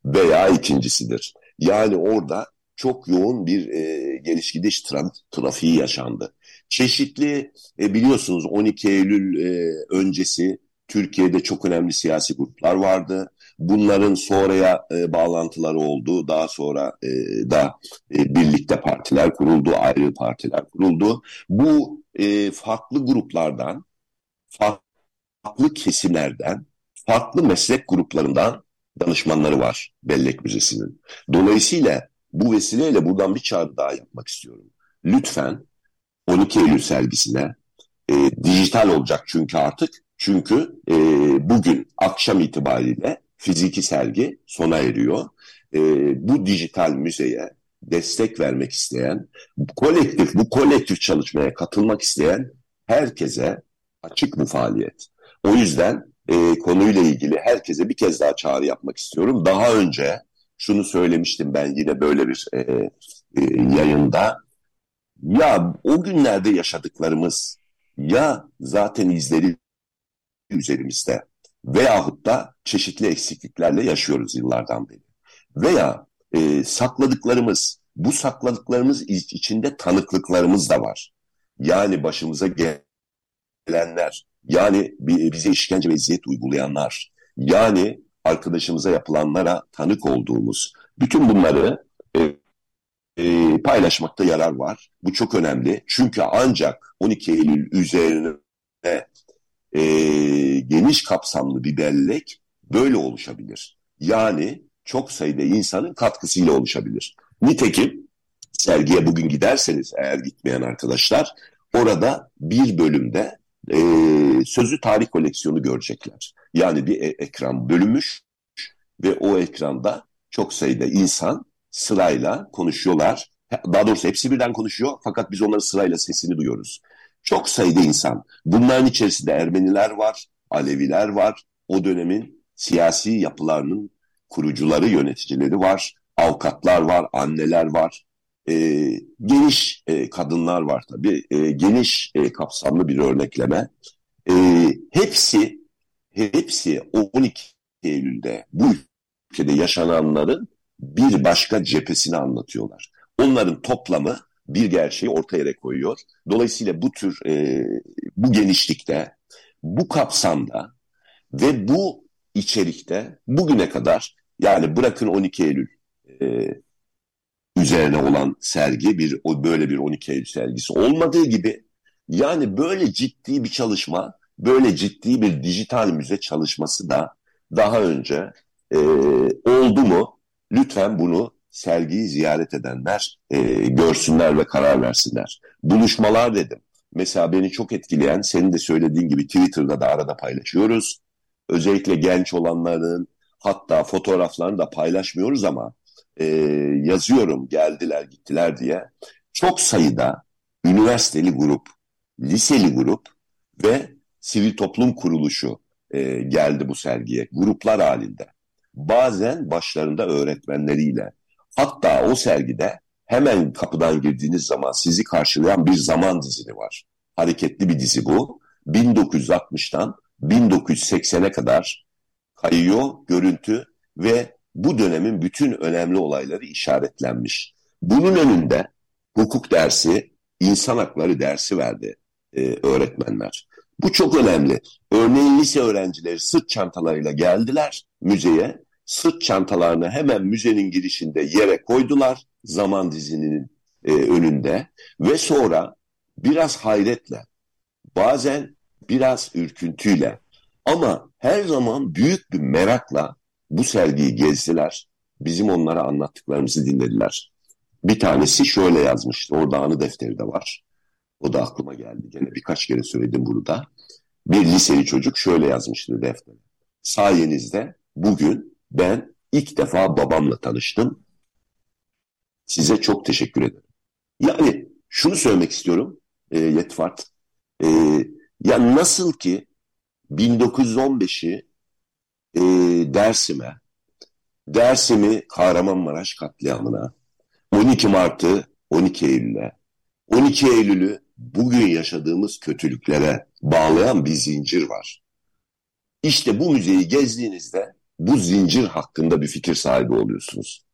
Veya ikincisidir. Yani orada çok yoğun bir e, geliş gidiş tra trafiği yaşandı. Çeşitli e, biliyorsunuz 12 Eylül e, öncesi Türkiye'de çok önemli siyasi gruplar vardı. Bunların sonraya e, bağlantıları oldu. Daha sonra e, da e, birlikte partiler kuruldu, ayrı partiler kuruldu. Bu e, farklı gruplardan, farklı kesimlerden, farklı meslek gruplarından danışmanları var Bellek Müzesi'nin. Dolayısıyla bu vesileyle buradan bir çağrı daha yapmak istiyorum. Lütfen 12 Eylül sergisine e, dijital olacak çünkü artık çünkü e, bugün akşam itibariyle fiziki sergi sona eriyor. E, bu dijital müzeye destek vermek isteyen, kolektif bu kolektif çalışmaya katılmak isteyen herkese açık bu faaliyet. O yüzden e, konuyla ilgili herkese bir kez daha çağrı yapmak istiyorum. Daha önce şunu söylemiştim ben yine böyle bir e, e, yayında. Ya o günlerde yaşadıklarımız ya zaten izleri üzerimizde veyahut da çeşitli eksikliklerle yaşıyoruz yıllardan beri. Veya e, sakladıklarımız, bu sakladıklarımız içinde tanıklıklarımız da var. Yani başımıza gelenler, yani bize işkence ve eziyet uygulayanlar, yani arkadaşımıza yapılanlara tanık olduğumuz bütün bunları e, e, paylaşmakta yarar var. Bu çok önemli. Çünkü ancak 12 Eylül üzerine e, geniş kapsamlı bir bellek böyle oluşabilir. Yani çok sayıda insanın katkısıyla oluşabilir. Nitekim sergiye bugün giderseniz eğer gitmeyen arkadaşlar orada bir bölümde e, sözü tarih koleksiyonu görecekler. Yani bir e ekran bölünmüş ve o ekranda çok sayıda insan sırayla konuşuyorlar. Daha doğrusu hepsi birden konuşuyor fakat biz onların sırayla sesini duyuyoruz. Çok sayıda insan. Bunların içerisinde Ermeniler var, Aleviler var. O dönemin siyasi yapılarının kurucuları, yöneticileri var. Avukatlar var, anneler var. E, geniş e, kadınlar var tabii. E, geniş e, kapsamlı bir örnekleme. E, hepsi hepsi 12 Eylül'de bu ülkede yaşananların bir başka cephesini anlatıyorlar. Onların toplamı bir gerçeği ortaya koyuyor. Dolayısıyla bu tür e, bu genişlikte, bu kapsamda ve bu içerikte bugüne kadar yani bırakın 12 Eylül e, üzerine olan sergi bir böyle bir 12 Eylül sergisi olmadığı gibi yani böyle ciddi bir çalışma, böyle ciddi bir dijital müze çalışması da daha önce e, oldu mu? Lütfen bunu sergiyi ziyaret edenler e, görsünler ve karar versinler. Buluşmalar dedim. Mesela beni çok etkileyen, senin de söylediğin gibi Twitter'da da arada paylaşıyoruz. Özellikle genç olanların hatta fotoğraflarını da paylaşmıyoruz ama e, yazıyorum geldiler gittiler diye. Çok sayıda üniversiteli grup, liseli grup ve sivil toplum kuruluşu e, geldi bu sergiye gruplar halinde. Bazen başlarında öğretmenleriyle. Hatta o sergide hemen kapıdan girdiğiniz zaman sizi karşılayan bir zaman dizili var. Hareketli bir dizi bu. 1960'tan 1980'e kadar kayıyor görüntü ve bu dönemin bütün önemli olayları işaretlenmiş. Bunun önünde hukuk dersi, insan hakları dersi verdi e, öğretmenler. Bu çok önemli. Örneğin lise öğrencileri sırt çantalarıyla geldiler müzeye. Sırt çantalarını hemen müzenin girişinde yere koydular zaman dizinin e, önünde ve sonra biraz hayretle bazen biraz ürküntüyle ama her zaman büyük bir merakla bu sergiyi gezdiler. Bizim onlara anlattıklarımızı dinlediler. Bir tanesi şöyle yazmıştı. Orada anı defteri de var. O da aklıma geldi. Gene birkaç kere söyledim bunu da. Bir liseli çocuk şöyle yazmıştı deftere. Sayenizde bugün ben ilk defa babamla tanıştım. Size çok teşekkür ederim. Yani şunu söylemek istiyorum e, Yetvart. E, ya nasıl ki 1915'i e, Dersim'e, Dersim'i Kahramanmaraş katliamına, 12 Mart'ı 12 Eylül'e, 12 Eylül'ü bugün yaşadığımız kötülüklere bağlayan bir zincir var. İşte bu müzeyi gezdiğinizde bu zincir hakkında bir fikir sahibi oluyorsunuz.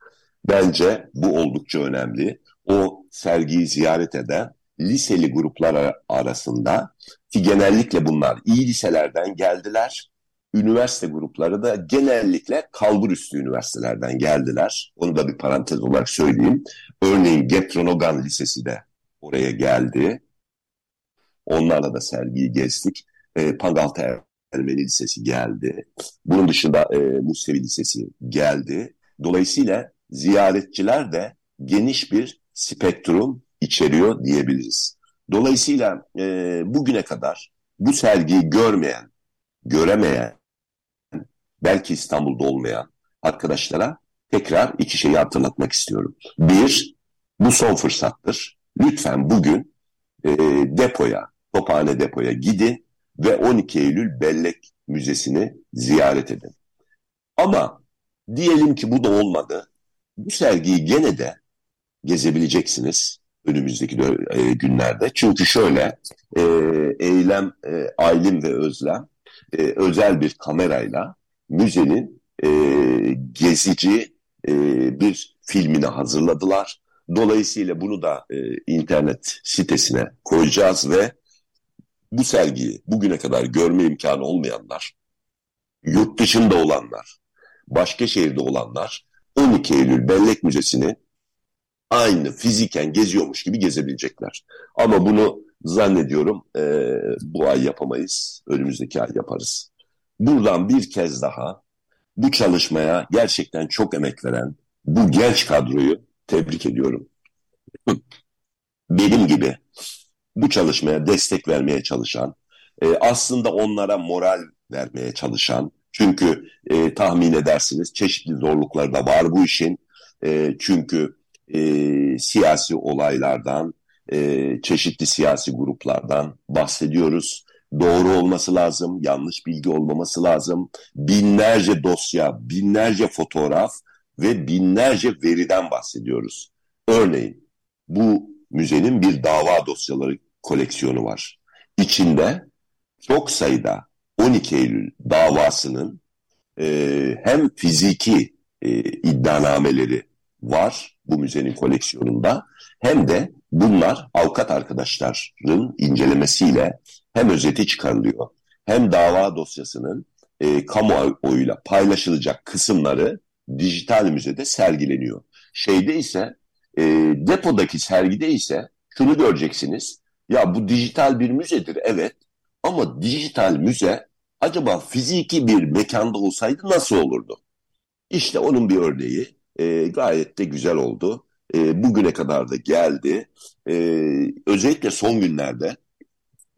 Bence bu oldukça önemli. O sergiyi ziyaret eden liseli gruplar arasında ki genellikle bunlar iyi liselerden geldiler. Üniversite grupları da genellikle kalburüstü üniversitelerden geldiler. Onu da bir parantez olarak söyleyeyim. Örneğin Getronogan Lisesi de oraya geldi. Onlarla da sergiyi gezdik. E, Pangalta Ermeni Lisesi geldi. Bunun dışında e, Musevi Lisesi geldi. Dolayısıyla ziyaretçiler de geniş bir spektrum içeriyor diyebiliriz. Dolayısıyla e, bugüne kadar bu sergiyi görmeyen, göremeyen, belki İstanbul'da olmayan arkadaşlara tekrar iki şeyi hatırlatmak istiyorum. Bir, bu son fırsattır. Lütfen bugün e, depoya, Tophane depoya gidin ve 12 Eylül Bellek Müzesi'ni ziyaret edin. Ama diyelim ki bu da olmadı. Bu sergiyi gene de gezebileceksiniz önümüzdeki e, günlerde. Çünkü şöyle e, Eylem, e, Aylin ve Özlem e, özel bir kamerayla müzenin e, gezici e, bir filmini hazırladılar. Dolayısıyla bunu da e, internet sitesine koyacağız ve bu sergiyi bugüne kadar görme imkanı olmayanlar, yurt dışında olanlar, başka şehirde olanlar 12 Eylül Bellek Müzesi'ni aynı fiziken geziyormuş gibi gezebilecekler. Ama bunu zannediyorum e, bu ay yapamayız, önümüzdeki ay yaparız. Buradan bir kez daha bu çalışmaya gerçekten çok emek veren bu genç kadroyu tebrik ediyorum. Benim gibi bu çalışmaya destek vermeye çalışan, e, aslında onlara moral vermeye çalışan, çünkü e, tahmin edersiniz çeşitli zorlukları da var bu işin. E, çünkü e, siyasi olaylardan, e, çeşitli siyasi gruplardan bahsediyoruz. Doğru olması lazım, yanlış bilgi olmaması lazım. Binlerce dosya, binlerce fotoğraf ve binlerce veriden bahsediyoruz. Örneğin bu müzenin bir dava dosyaları koleksiyonu var. İçinde çok sayıda 12 Eylül davasının e, hem fiziki e, iddianameleri var bu müzenin koleksiyonunda hem de bunlar avukat arkadaşların incelemesiyle hem özeti çıkarılıyor hem dava dosyasının e, kamuoyuyla paylaşılacak kısımları dijital müzede sergileniyor. Şeyde ise e, depodaki sergide ise şunu göreceksiniz. Ya bu dijital bir müzedir evet ama dijital müze acaba fiziki bir mekanda olsaydı nasıl olurdu? İşte onun bir örneği e, gayet de güzel oldu. E, bugüne kadar da geldi. E, özellikle son günlerde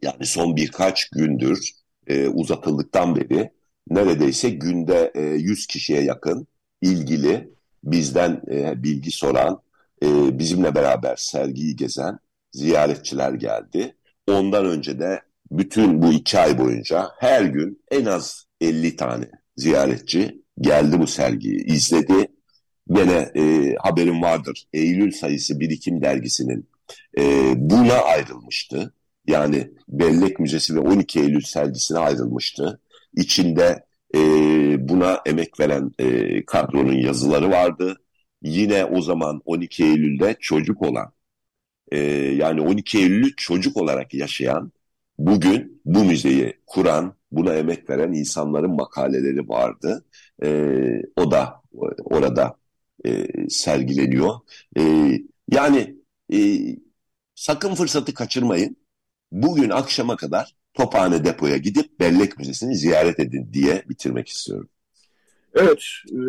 yani son birkaç gündür e, uzatıldıktan beri neredeyse günde e, 100 kişiye yakın ilgili bizden e, bilgi soran, e, bizimle beraber sergiyi gezen ziyaretçiler geldi. Ondan önce de bütün bu iki ay boyunca her gün en az 50 tane ziyaretçi geldi bu sergiyi izledi. Gene e, haberim vardır. Eylül sayısı Birikim dergisinin e, buna ayrılmıştı. Yani Bellek Müzesi ve 12 Eylül sergisine ayrılmıştı. İçinde e, buna emek veren e, kadronun yazıları vardı. Yine o zaman 12 Eylül'de çocuk olan, e, yani 12 Eylül'ü çocuk olarak yaşayan, bugün bu müzeyi kuran, buna emek veren insanların makaleleri vardı. E, o da orada e, sergileniyor. E, yani e, sakın fırsatı kaçırmayın. Bugün akşama kadar Tophane depoya gidip Bellek Müzesi'ni ziyaret edin diye bitirmek istiyorum. Evet. E,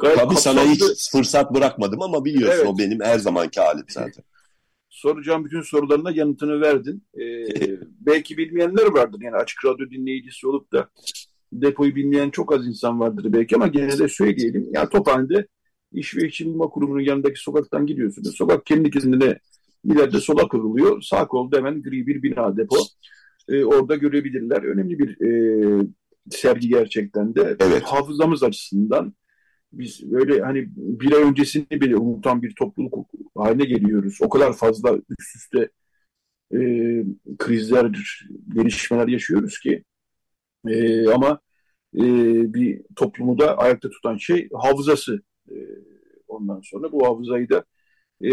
gayet Tabii sana hiç fırsat bırakmadım ama biliyorsun evet. o benim her zamanki halim zaten. Soracağım bütün sorularına yanıtını verdin. E, belki bilmeyenler vardır. Yani açık radyo dinleyicisi olup da depoyu bilmeyen çok az insan vardır belki ama gene de söyleyelim. Yani Tophane'de İş ve İşçi Bulma Kurumu'nun yanındaki sokaktan gidiyorsunuz. Sokak kendi kendine İleride sola kırılıyor. Sağ kolda hemen gri bir bina depo. E, orada görebilirler. Önemli bir e, sergi gerçekten de. Evet. Hafızamız açısından biz böyle hani bir ay öncesini bile unutan bir topluluk haline geliyoruz. O kadar fazla üst üste e, krizler, gelişmeler yaşıyoruz ki. E, ama e, bir toplumu da ayakta tutan şey hafızası. E, ondan sonra bu hafızayı da e,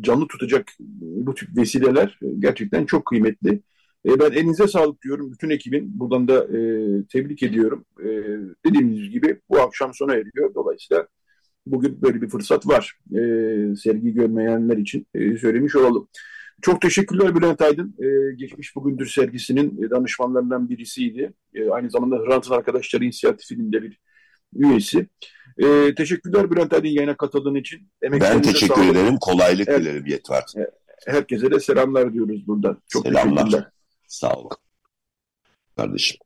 canlı tutacak bu tip vesileler gerçekten çok kıymetli. E, ben elinize sağlık diyorum bütün ekibin. Buradan da e, tebrik ediyorum. E, dediğimiz gibi bu akşam sona eriyor. Dolayısıyla bugün böyle bir fırsat var. E, sergi görmeyenler için e, söylemiş olalım. Çok teşekkürler Bülent Aydın. E, Geçmiş Bugündür sergisinin danışmanlarından birisiydi. E, aynı zamanda Hrant'ın Arkadaşları İnisiyatifinin de bir üyesi. E, teşekkürler Bülent Aydın yayına katıldığın için. Ben teşekkür ederim. Kolaylık Evet. dilerim Yetvat. Herkese de selamlar diyoruz buradan. Çok Selamlar. teşekkürler. Sağ ol. Kardeşim.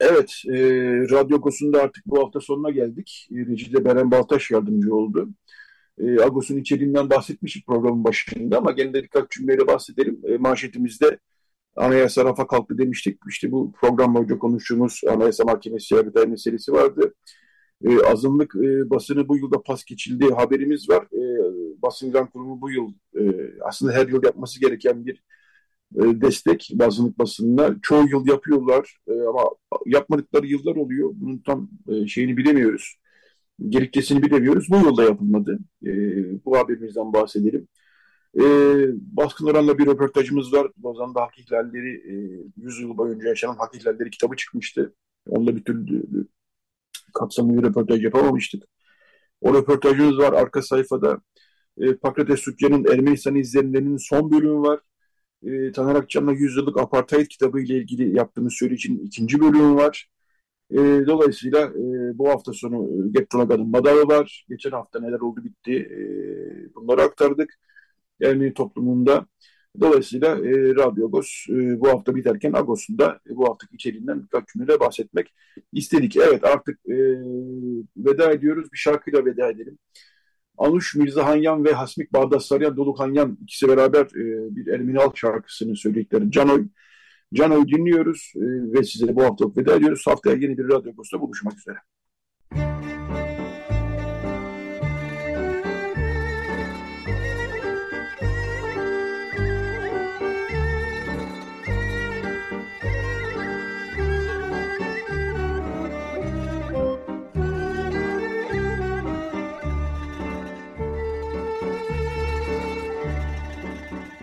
Evet, e, Radyo Agos'un artık bu hafta sonuna geldik. E, Recide Beren Baltaş yardımcı oldu. E, Agos'un içeriğinden bahsetmiştik programın başında ama gene de birkaç cümleyle bahsedelim. E, manşetimizde anayasa rafa kalktı demiştik. İşte bu program boyunca konuştuğumuz Anayasa Mahkemesi yargıtay meselesi vardı. E, azınlık e, basını bu yılda pas geçildi haberimiz var. E, basın İlan Kurumu bu yıl e, aslında her yıl yapması gereken bir destek azınlık basınına. Çoğu yıl yapıyorlar e, ama yapmadıkları yıllar oluyor. Bunun tam e, şeyini bilemiyoruz. Gerekçesini bilemiyoruz. Bu yılda yapılmadı. E, bu haberimizden bahsedelim. E, Baskın Oran'la bir röportajımız var. Lozan'da hak ihlalleri, e, 100 yıl boyunca yaşanan hak ihlalleri kitabı çıkmıştı. Onunla türlü kapsamlı bir röportaj yapamamıştık. O röportajımız var arka sayfada. E, Pakrates Sükyan'ın Ermenistan izlenimlerinin son bölümü var. E, Taner Akçam'la 100 yıllık apartheid kitabı ile ilgili yaptığımız söyleşinin ikinci bölümü var. E, dolayısıyla e, bu hafta sonu e, Gettonaga'nın Madalya var. Geçen hafta neler oldu bitti. E, bunları aktardık. Ermeni toplumunda. Dolayısıyla e, Radyo Agos e, bu hafta biterken Agos'un da e, bu haftaki içeriğinden birkaç cümleyle bahsetmek istedik. Evet artık e, veda ediyoruz. Bir şarkıyla veda edelim. Anuş Mirza Hanyan ve Hasmik Bağdassaryan Doluk Hanyan ikisi beraber e, bir Ermeni halk şarkısını söyledikleri Canoy. Canoy dinliyoruz e, ve size bu hafta veda ediyoruz. Haftaya yeni bir Radyo Agos'ta buluşmak üzere.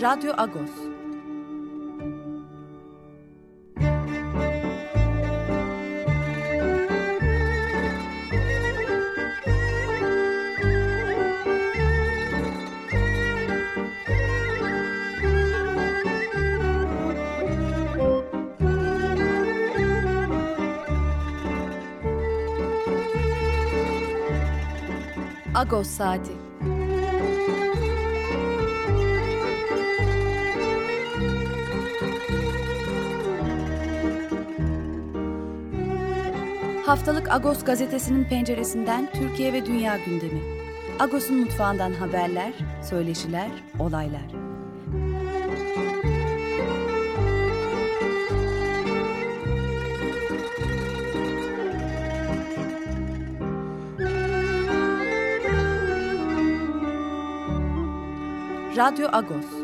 Radyo Agos. Agos Saati. Haftalık Agos gazetesinin penceresinden Türkiye ve dünya gündemi. Agos'un mutfağından haberler, söyleşiler, olaylar. Radyo Agos.